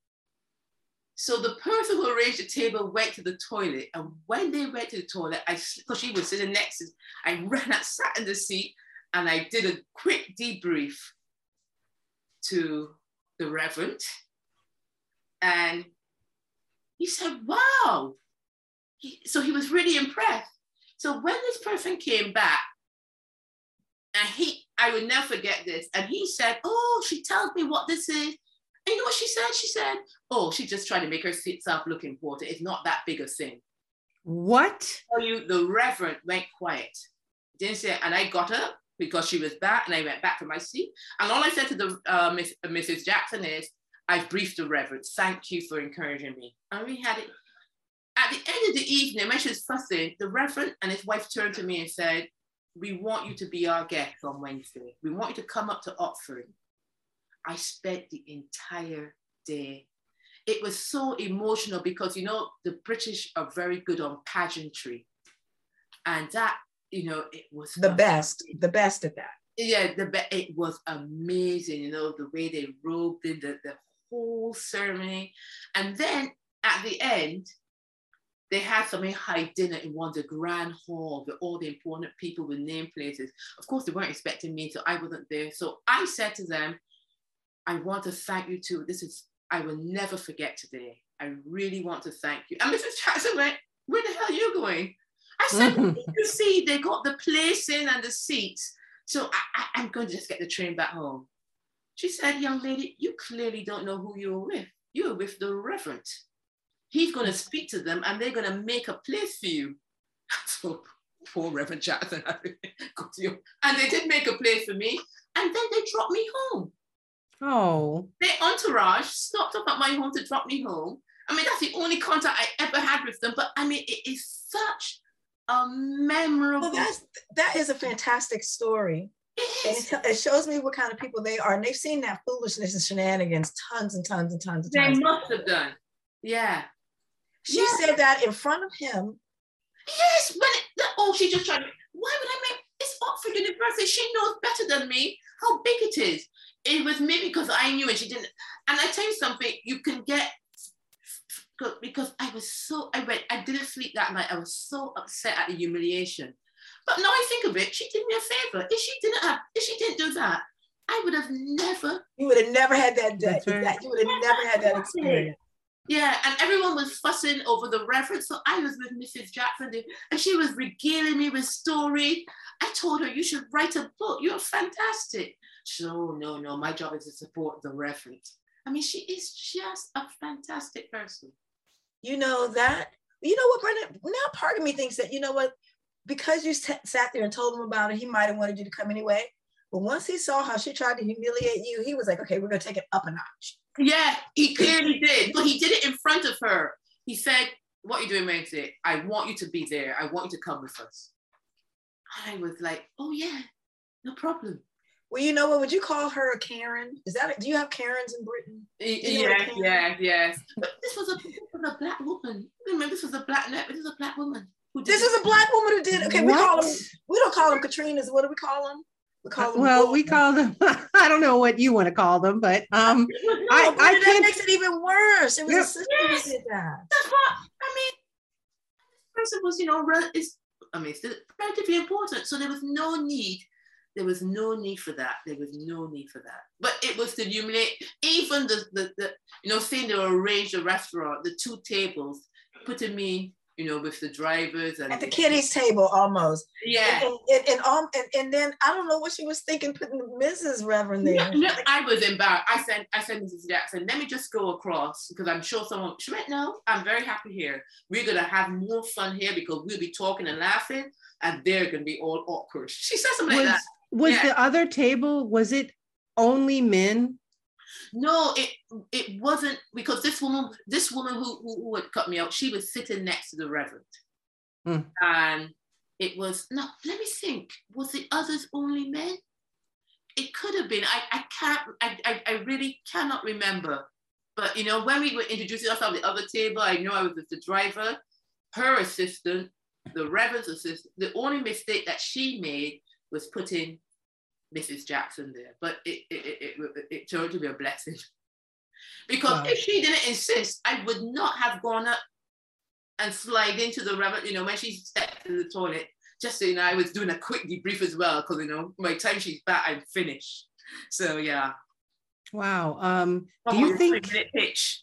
So the person who arranged the table went to the toilet. And when they went to the toilet, I, because she was sitting next to, I ran out, (laughs) sat in the seat, and I did a quick debrief to the Reverend. And he said, wow. He, so he was really impressed. So when this person came back, and he, I would never forget this. And he said, Oh, she tells me what this is. And you know what she said? She said, Oh, she's just trying to make herself look important. It's not that big a thing. What? tell you, the Reverend went quiet. Didn't say, and I got up because she was back, and I went back to my seat. And all I said to the uh, Miss, uh, Mrs. Jackson is, I've briefed the Reverend. Thank you for encouraging me. And we had it. At the end of the evening, when she was fussing, the Reverend and his wife turned to me and said, we want you to be our guest on Wednesday. We want you to come up to Oxford. I spent the entire day. It was so emotional because, you know, the British are very good on pageantry. And that, you know, it was the best, the best at that. Yeah, the it was amazing, you know, the way they robed in the, the whole ceremony. And then at the end, they had something high dinner in one of the grand hall with all the important people with name places. Of course, they weren't expecting me, so I wasn't there. So I said to them, I want to thank you too. This is, I will never forget today. I really want to thank you. And Mrs. Jackson went, Where the hell are you going? I said, (laughs) You see, they got the place in and the seats So I, I, am going to just get the train back home. She said, young lady, you clearly don't know who you're with. You're with the Reverend. He's going to mm. speak to them and they're going to make a place for you. (laughs) So poor Reverend Jackson (laughs) And they did make a place for me. And then they dropped me home. Oh. Their entourage stopped up at my home to drop me home. I mean, that's the only contact I ever had with them. But I mean, it is such a memorable. Well, that's, that is a fantastic story. It, it, shows me what kind of people they are. And they've seen that foolishness and shenanigans tons and tons and tons of times. They must have done. Yeah. She said that in front of him. Yes, when it, oh, she just tried. Why would I make it's Oxford University? She knows better than me how big it is. It was me because I knew and she didn't. And I tell you something, you can get because I was so I went, I didn't sleep that night. I was so upset at the humiliation. But now I think of it, she did me a favor. If she didn't have, if she didn't do that, I would have never. You would have never had that day. Right. You would have never had that experience. Yeah, and everyone was fussing over the Reverend. So I was with Mrs. Jackson, and she was regaling me with story. I told her, you should write a book. You're fantastic. So oh, no, no, my job is to support the Reverend. I mean, she is just a fantastic person. You know that. You know what, Brenda? Now part of me thinks that you know what, because you sat there and told him about it, he might have wanted you to come anyway. But once he saw how she tried to humiliate you, he was like, okay, we're gonna take it up a notch. Yeah, he clearly did. But he did it in front of her. He said, What are you doing Wednesday? I want you to be there. I want you to come with us. I was like, Oh yeah, no problem. Well, you know what? Would you call her a Karen? Is that a, do you have Karens in Britain? Yes, yes, yes. But this was a, this was a black woman. Remember, this was a black this was a black woman. This is a black woman who did. Okay, what? we call them. We don't call them Katrinas. What do we call them? We call them well, we call them. I don't know what you want to call them, but um, (laughs) no, I, I that can't. makes it even worse. It was a sister yes. who did that. That's what I mean. This person was, you know, is I mean, it's relatively important. So there was no need. There was no need for that. There was no need for that. But it was to humiliate even the, the, the you know, saying they arranged a restaurant, the two tables, putting me you know, with the drivers and at the kiddies table almost. Yeah. And and, and, um, and, and then I don't know what she was thinking putting Mrs. Reverend there. No, no, I was embarrassed. I said, I said, Mrs. Jackson, let me just go across because I'm sure someone she went, No, I'm very happy here. We're gonna have more fun here because we'll be talking and laughing and they're gonna be all awkward. She said something was, like that. Was yeah. the other table, was it only men? No, it it wasn't because this woman, this woman who, who, who had cut me out, she was sitting next to the reverend, mm. and it was no. Let me think. Was the others only men? It could have been. I I can't. I I, I really cannot remember. But you know, when we were introducing ourselves at the other table, I know I was with the driver, her assistant, the reverend's assistant. The only mistake that she made was putting Mrs. Jackson there, but it it, it, it, turned to be a blessing. (laughs) because wow. if she didn't insist, I would not have gone up and slide into the rabbit, you know, when she stepped in the toilet, just so you know, I was doing a quick debrief as well, because you know, by the time she's back, I'm finished. So yeah. Wow. Um do you think pitch.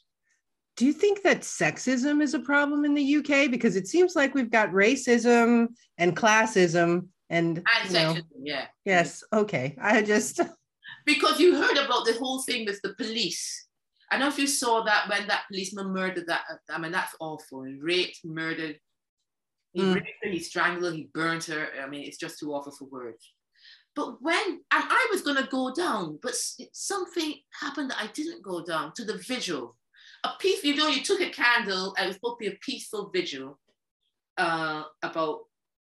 Do you think that sexism is a problem in the UK? Because it seems like we've got racism and classism and, and know, yeah. Yes. Okay. I just (laughs) because you heard about the whole thing with the police. I don't know if you saw that when that policeman murdered that. I mean, that's awful. He raped, murdered. He mm. raped her, he strangled her, he burned her. I mean, it's just too awful for words. But when, and I was going to go down, but something happened that I didn't go down to the vigil. A peace, you know, you took a candle, and it was supposed to be a peaceful vigil uh, about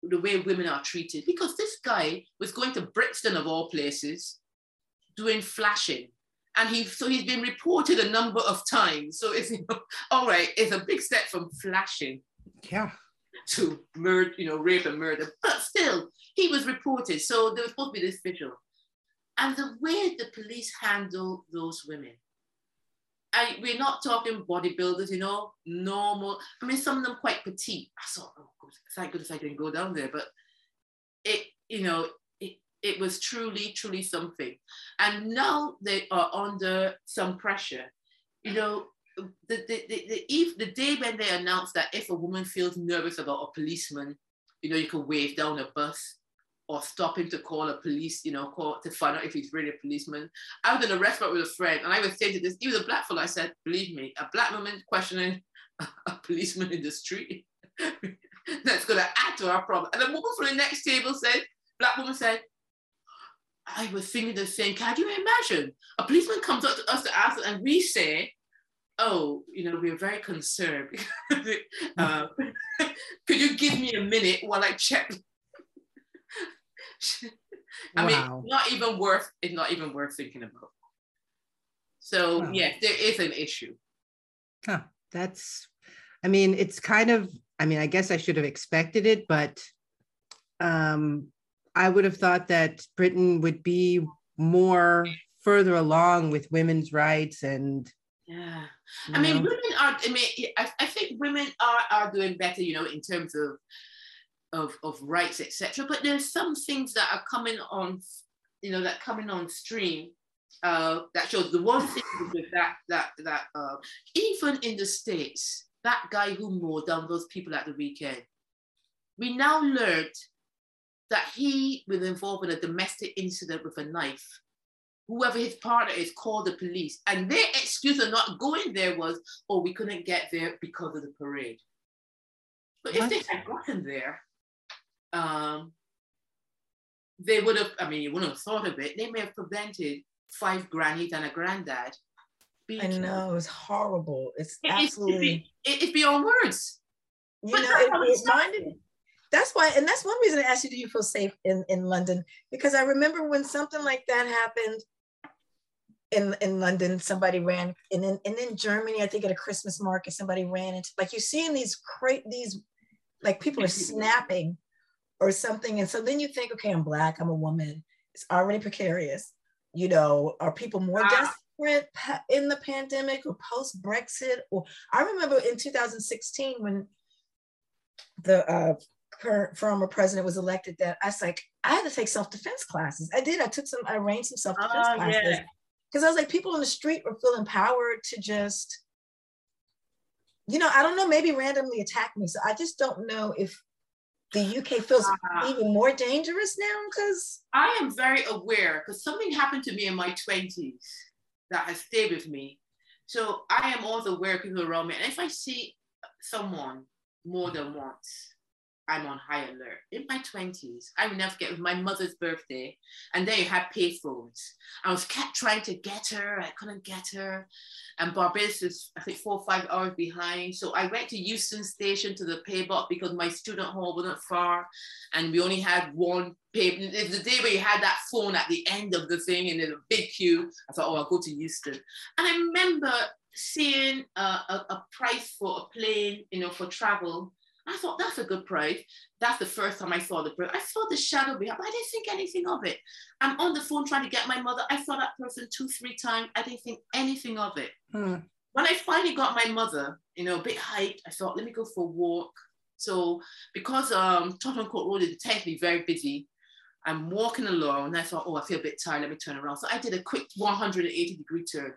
the way women are treated. Because this guy was going to Brixton of all places doing flashing. And he so he's been reported a number of times. So it's (laughs) you know, all right it's a big step from flashing yeah. to murder you know rape and murder. But still he was reported. So there was supposed to be this vigil. And the way the police handle those women I, we're not talking bodybuilders, you know, normal. I mean, some of them quite petite. I thought, oh, thank goodness I didn't go down there. But it, you know, it, it was truly, truly something. And now they are under some pressure. You know, the, the, the, the, if, the day when they announced that if a woman feels nervous about a policeman, you know, you can wave down a bus. Or stop him to call a police, you know, call to find out if he's really a policeman. I was in a restaurant with a friend and I was saying to this, he was a black fellow. I said, believe me, a black woman questioning (laughs) a policeman in the street, (laughs) that's to add to our problem. And the woman from the next table said, black woman said, I was thinking the same. Can you imagine? A policeman comes up to us to ask, and we say, oh, you know, we're very concerned. (laughs) uh, could you give me a minute while I check? (laughs) I wow. mean, not even worth, it's not even worth thinking about. So wow. yes, there is an issue. Huh, that's, I mean, it's kind of, I mean, I guess I should have expected it, but um, I would have thought that Britain would be more further along with women's rights and yeah i mean women are i mean I, I think women are are doing better you know in terms of of, of rights etc but there's some things that are coming on you know that coming on stream uh that shows the one thing with that that that uh even in the states that guy who mowed down those people at the weekend we now learned that he was involved in a domestic incident with a knife whoever his partner is called the police. And their excuse of not going there was, oh, we couldn't get there because of the parade. But what? if they had gotten there, um, they would have, I mean, you wouldn't have thought of it, they may have prevented five grannies and a granddad. I know, it's horrible. It's it, absolutely. It's, it's beyond words. You but know, it, it reminded that's why, and that's one reason I asked you, do you feel safe in, in London? Because I remember when something like that happened, in in London, somebody ran, and then and in Germany, I think at a Christmas market, somebody ran into like you see in these crate these like people are (laughs) snapping or something, and so then you think, okay, I'm black, I'm a woman, it's already precarious. You know, are people more desperate in the pandemic or post Brexit? Or I remember in 2016 when the uh, current former president was elected, that I was like, I had to take self defense classes. I did. I took some. I arranged some self defense oh, classes. Yeah because I was like, people on the street were feeling empowered to just, you know, I don't know, maybe randomly attack me. So I just don't know if the UK feels uh, even more dangerous now because I am very aware because something happened to me in my 20s that has stayed with me. So I am also aware of people around me. And if I see someone more than once, I'm on high alert. In my 20s, I will never forget my mother's birthday, and they had payphones. I was kept trying to get her, I couldn't get her. And Barbados is, I think, four or five hours behind. So I went to Euston Station to the pay box because my student hall wasn't far, and we only had one pay. It's the day where you had that phone at the end of the thing, and there's a big queue. I thought, oh, I'll go to Euston. And I remember seeing a, a, a price for a plane, you know, for travel I thought that's a good price. That's the first time I saw the bird. I saw the shadow behind, but I didn't think anything of it. I'm on the phone trying to get my mother. I saw that person two, three times. I didn't think anything of it. Hmm. When I finally got my mother, you know, a bit hyped, I thought, let me go for a walk. So because um, Tottenham Court Road is technically very busy, I'm walking along and I thought, oh, I feel a bit tired. Let me turn around. So I did a quick 180 degree turn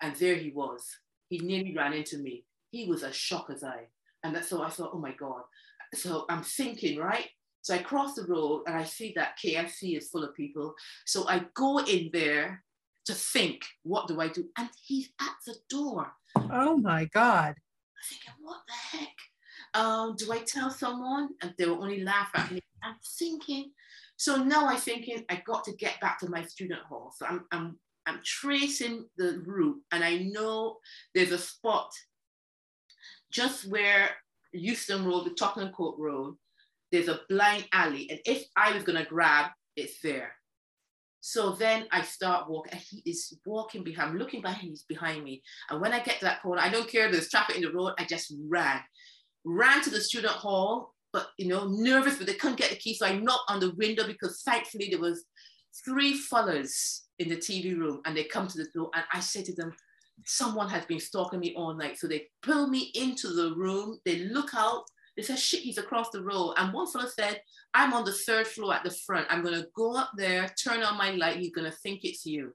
and there he was. He nearly ran into me. He was as shocked as I. And that's so I thought, oh my God. So I'm thinking, right? So I cross the road and I see that KFC is full of people. So I go in there to think, what do I do? And he's at the door. Oh my God. I'm thinking, what the heck? Um, do I tell someone? And they will only laugh at me. I'm thinking, so now I'm thinking I got to get back to my student hall. So I'm, I'm, I'm tracing the route and I know there's a spot just where Euston Road, the Tottenham Court Road, there's a blind alley. And if I was gonna grab, it's there. So then I start walking, and he is walking behind, I'm looking behind, he's behind me. And when I get to that corner, I don't care there's traffic in the road, I just ran. Ran to the student hall, but you know, nervous, but they couldn't get the key. So I knocked on the window because thankfully there was three fellas in the TV room and they come to the door and I said to them, someone has been stalking me all night. So they pull me into the room, they look out, they say, shit, he's across the road. And one fellow said, I'm on the third floor at the front. I'm gonna go up there, turn on my light, he's gonna think it's you.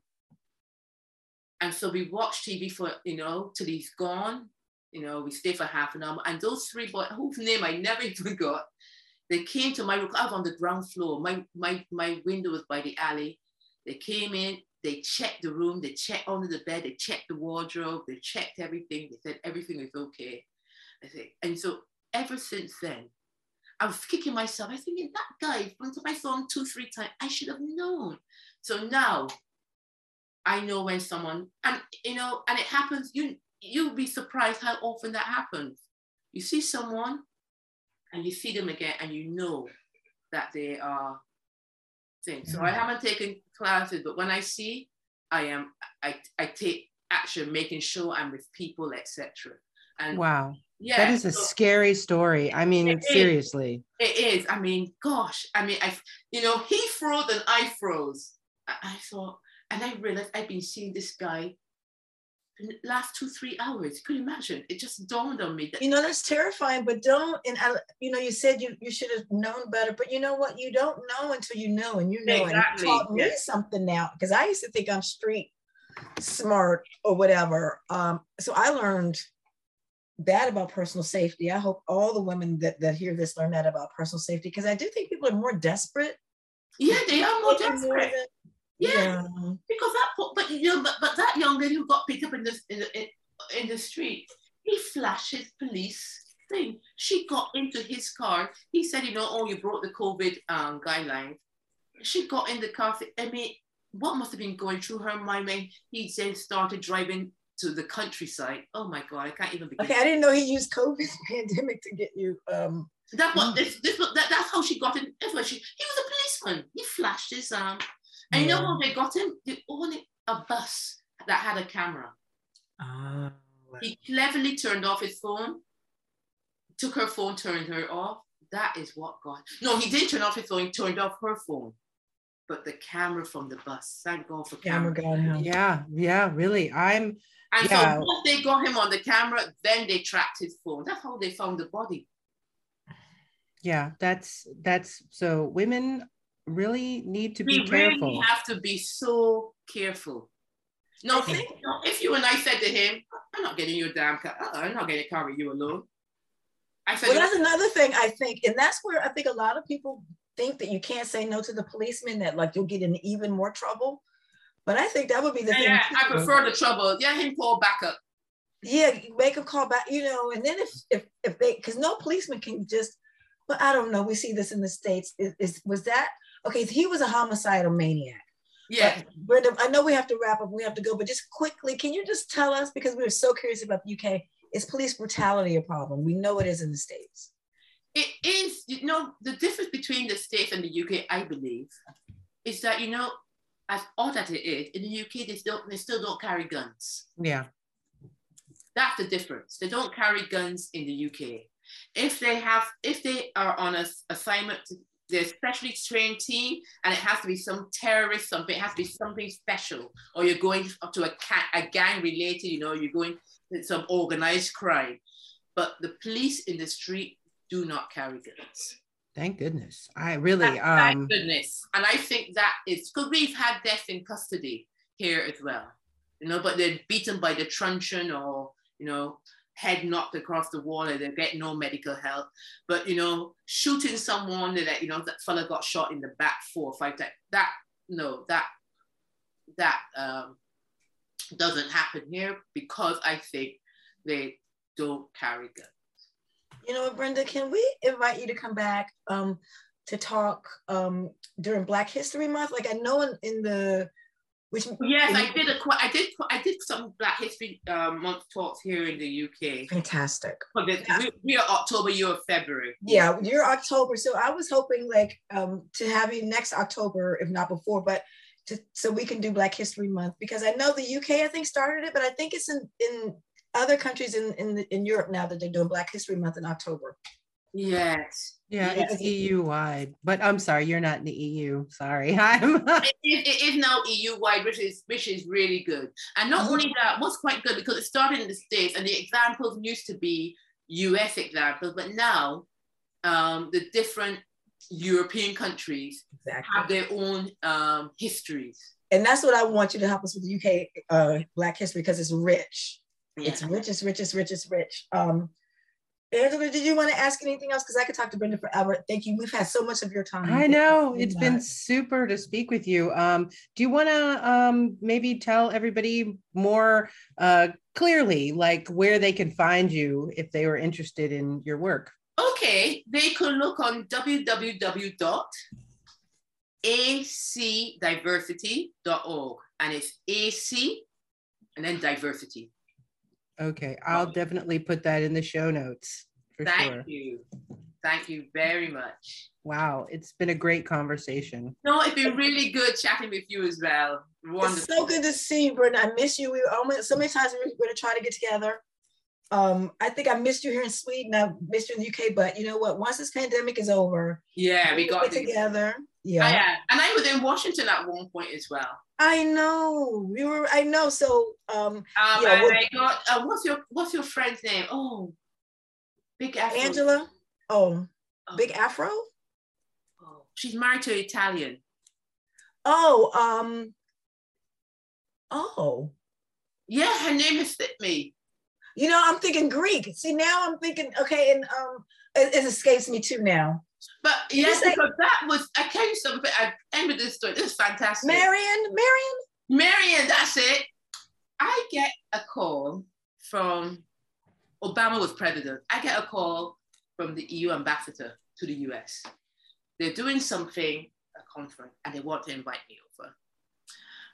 And so we watch TV for, you know, till he's gone. You know, we stay for half an hour. And those three boys, whose name I never (laughs) even got, They came to my room. I was on the ground floor. My my my window was by the alley. They came in. They checked the room. They checked under the bed. They checked the wardrobe. They checked everything. They said everything is okay. I say, and so ever since then, I was kicking myself. I was thinking that guy. Once I saw him two, three times, I should have known. So now, I know when someone and you know, and it happens. You you'll be surprised how often that happens. You see someone and you see them again and you know that they are things. So I mm-hmm. haven't taken but when I see, I am I, I take action, making sure I'm with people, etc. And wow. Yeah, that is a so, scary story. I mean, it seriously. Is. It is. I mean, gosh. I mean, I, you know, he froze and I froze. I, I thought, and I realized I've been seeing this guy last two three hours. You could imagine. It just dawned on me that you know that's terrifying but don't and I, you know you said you, you should have known better but you know what? You don't know until you know and you know exactly. and you taught me something now because i used to think i'm street smart or whatever. Um, so i learned that about personal safety. I hope all the women that, that hear this learn that about personal safety because i do think people are more desperate. Yeah they are more desperate yeah, yeah, because that, but you know, but, but that young lady who got picked up in the in the, in the street, he flashed his police thing. She got into his car. He said, you know, oh, you brought the COVID um, guidelines. She got in the car. I mean, what must have been going through her mind when he then started driving to the countryside? Oh my God, I can't even begin. Okay, I didn't know he used COVID (laughs) pandemic to get you. Um, that what this, this that, that's how she got in. She, he was a policeman. He flashed his um and yeah. you know how they got him? They owned a bus that had a camera. Oh, He cleverly turned off his phone, took her phone, turned her off. That is what got. No, he didn't turn off his phone, he turned off her phone. But the camera from the bus, thank God for camera. camera got him. Yeah, yeah, really. I'm. And yeah. so once they got him on the camera, then they tracked his phone. That's how they found the body. Yeah, that's that's so women really need to be careful. We have to be so careful. No, if, if you and I said to him, I'm not getting you a damn car, uh-uh, I'm not going to carry you alone. I said, well, that's another thing I think, and that's where I think a lot of people think that you can't say no to the policeman, that like you'll get in even more trouble. But I think that would be the yeah, thing. Yeah, I prefer the trouble. Yeah, him call back up. Yeah, make a call back, you know, and then if if if they because no policeman can just, but I don't know. We see this in the states. Is, is was that okay, he was a homicidal maniac. Yeah. But Brenda, I know we have to wrap up, we have to go, but just quickly, can you just tell us, because we were so curious about the UK, is police brutality a problem? We know it is in the States. It is, you know, the difference between the States and the UK, I believe, is that, you know, as odd as it is, in the UK, they still, they still don't carry guns. Yeah. That's the difference. They don't carry guns in the UK. If they have, if they are on a assignment to the specially trained team and it has to be some terrorist something it has to be something special or you're going up to a, a gang related you know you're going to some organized crime. But the police in the street do not carry guns. Thank goodness. I really thank, um thank goodness. And i think that is because we've had death in custody here as well you know but they're beaten by the truncheon or you know head knocked across the wall and they get no medical help. But you know, shooting someone that you know that fella got shot in the back four or five times. That no, that that um, doesn't happen here because I think they don't carry guns. You know Brenda? Can we invite you to come back um, to talk um, during Black History Month? Like I know in, in the which yes, I did a I did I did some Black History um, Month talks here in the UK. Fantastic. yeah. we, are October, you're February. Yeah, you're October. So I was hoping like um, to have you next October, if not before, but to, so we can do Black History Month because I know the UK I think started it, but I think it's in in other countries in in, the, in Europe now that they're doing Black History Month in October. Yes. Yeah, yes. it's EU wide. But I'm sorry, you're not in the EU. Sorry. (laughs) I'm it, it, it is now EU wide, which is which is really good. And not only that, what's quite good because it started in the States and the examples used to be US examples, but now um, the different European countries exactly. have their own um, histories. And that's what I want you to help us with the UK uh, Black history because it's rich. Yeah. It's rich, it's rich, it's rich, it's rich. Um, Angela, did you want to ask anything else? Because I could talk to Brenda forever. Thank you. We've had so much of your time. I know it's been super to speak with you. Um, do you want to um, maybe tell everybody more uh, clearly, like where they can find you if they were interested in your work? Okay, they could look on www.acdiversity.org, and it's AC and then diversity. Okay, I'll definitely put that in the show notes for Thank sure. you. Thank you very much. Wow, it's been a great conversation. No, it's been really good chatting with you as well. Wonderful. It's so good to see you, Brenda. I miss you. We almost so many times we are going to try to get together. Um, I think I missed you here in Sweden. I missed you in the UK, but you know what? Once this pandemic is over, yeah, we got together. Yeah, I, uh, and I was in Washington at one point as well. I know you were. I know. So, um, um yeah, I got. Uh, what's your What's your friend's name? Oh, Big Afro. Angela. Oh, oh. Big Afro. Oh, she's married to an Italian. Oh, um. Oh. Yeah, her name slipped me. You know, I'm thinking Greek. See, now I'm thinking, okay, and um, it, it escapes me too now. But yes, because that was I tell you something. I ended with this story. This is fantastic. Marion, Marion, Marion. That's it. I get a call from Obama was president. I get a call from the EU ambassador to the US. They're doing something, a conference, and they want to invite me over.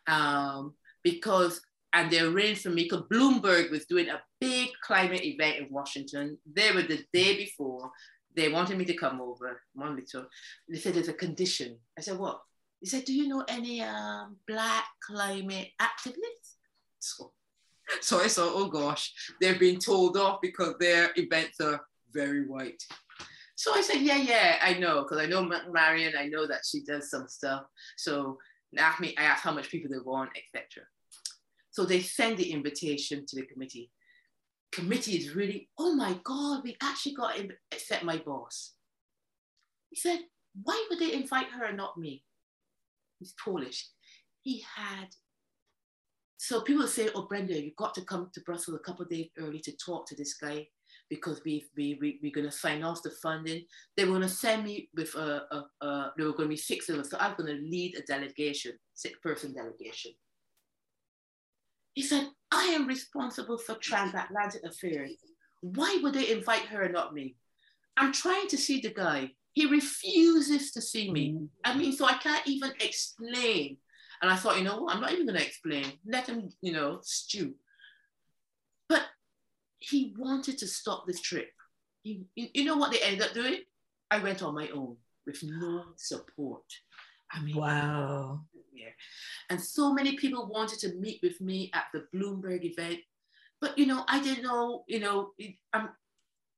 Um, because and they arranged for me because Bloomberg was doing a big climate event in Washington. They were the day before. They wanted me to come over. Wanted me to. They said there's a condition. I said what? He said, do you know any um, black climate activists? So, so I thought, oh gosh, they've been told off because their events are very white. So I said, yeah, yeah, I know, because I know Marion, I know that she does some stuff. So asked me, I asked how much people they want, etc. So they send the invitation to the committee. Committee is really, oh my God, we actually got to accept my boss. He said, why would they invite her and not me? He's Polish. He had, so people say, oh, Brenda, you've got to come to Brussels a couple days early to talk to this guy because we, we, we, we're going to sign off the funding. They were going to send me with a, a, a there were going to be six of us. So I was going to lead a delegation, six person delegation. He said, I am responsible for transatlantic affairs. Why would they invite her and not me? I'm trying to see the guy. He refuses to see me. I mean, so I can't even explain. And I thought, you know what? I'm not even going to explain. Let him, you know, stew. But he wanted to stop this trip. He, you know what they ended up doing? I went on my own with no support. I mean, wow. And so many people wanted to meet with me at the Bloomberg event. But, you know, I didn't know, you know, um,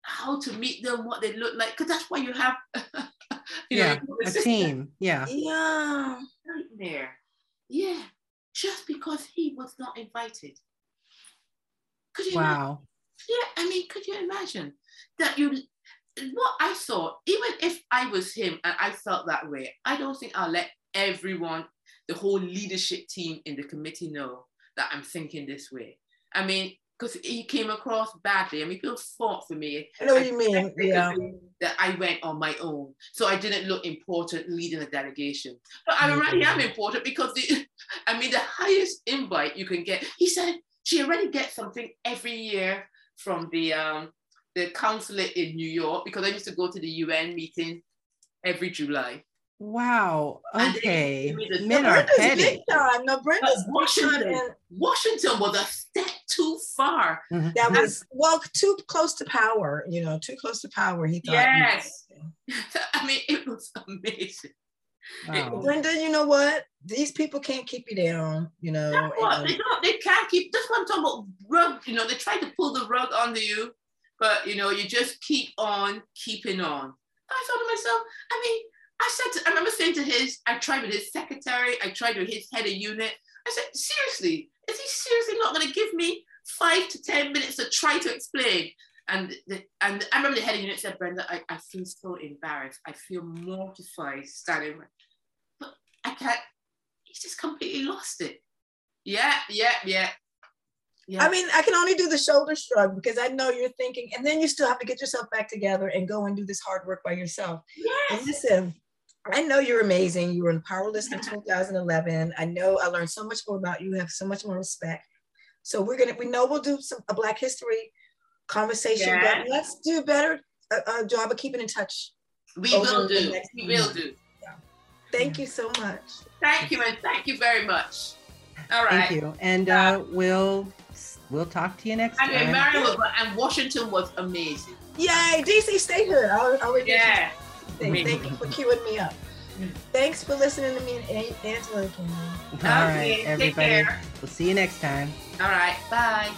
how to meet them, what they look like, because that's why you have, (laughs) you yeah, know, a team. Yeah. Yeah. Nightmare. Yeah. Just because he was not invited. Could you wow. Imagine? Yeah, I mean, could you imagine that you what I thought, even if I was him and I felt that way, I don't think I'll let everyone, the whole leadership team in the committee know that I'm thinking this way. I mean, because he came across badly. I mean, people fought for me. I know what you mean. Yeah. That I went on my own. So I didn't look important leading a delegation. But I already am important because the, (laughs) I mean, the highest invite you can get, he said she already gets something every year from the um, the consulate in New York because I used to go to the UN meeting every July. Wow. Okay. Men are petty. No, Brenda's Washington. Washington was a step too far. Mm-hmm. That was well too close to power. You know, too close to power. He thought. Yes. (laughs) I mean, it was amazing. Wow. Brenda, you know what? These people can't keep you down. You know, and, they, don't, they can't keep. That's what I'm talking about. Rug. You know, they try to pull the rug under you, but you know, you just keep on keeping on. I thought to myself, I mean, I said, to, I remember saying to his, I tried with his secretary, I tried with his head of unit. I said, seriously, is he seriously not going to give me five to 10 minutes to try to explain? And, the, and I remember the head of unit said, Brenda, I, I feel so embarrassed. I feel mortified standing, but I can't, he's just completely lost it. Yeah, yeah, yeah. Yeah. I mean, I can only do the shoulder shrug because I know you're thinking, and then you still have to get yourself back together and go and do this hard work by yourself. Yes. And listen, I know you're amazing. You were in Power List in 2011. I know I learned so much more about you. you have so much more respect. So we're gonna, we know we'll do some a Black History conversation, yes. but let's do better a, a, job of keeping in touch. We will do. We will do. Yeah. Thank you so much. Thank you, and thank you very much. All right. Thank you, and uh, we'll we'll talk to you next and time. Maryland and Washington was amazing. Yay, DC, stay here. I'll, I'll yeah. Thank, thank you for queuing me up. Thanks for listening to me and Angela again. All right, everybody. We'll see you next time. All right. Bye.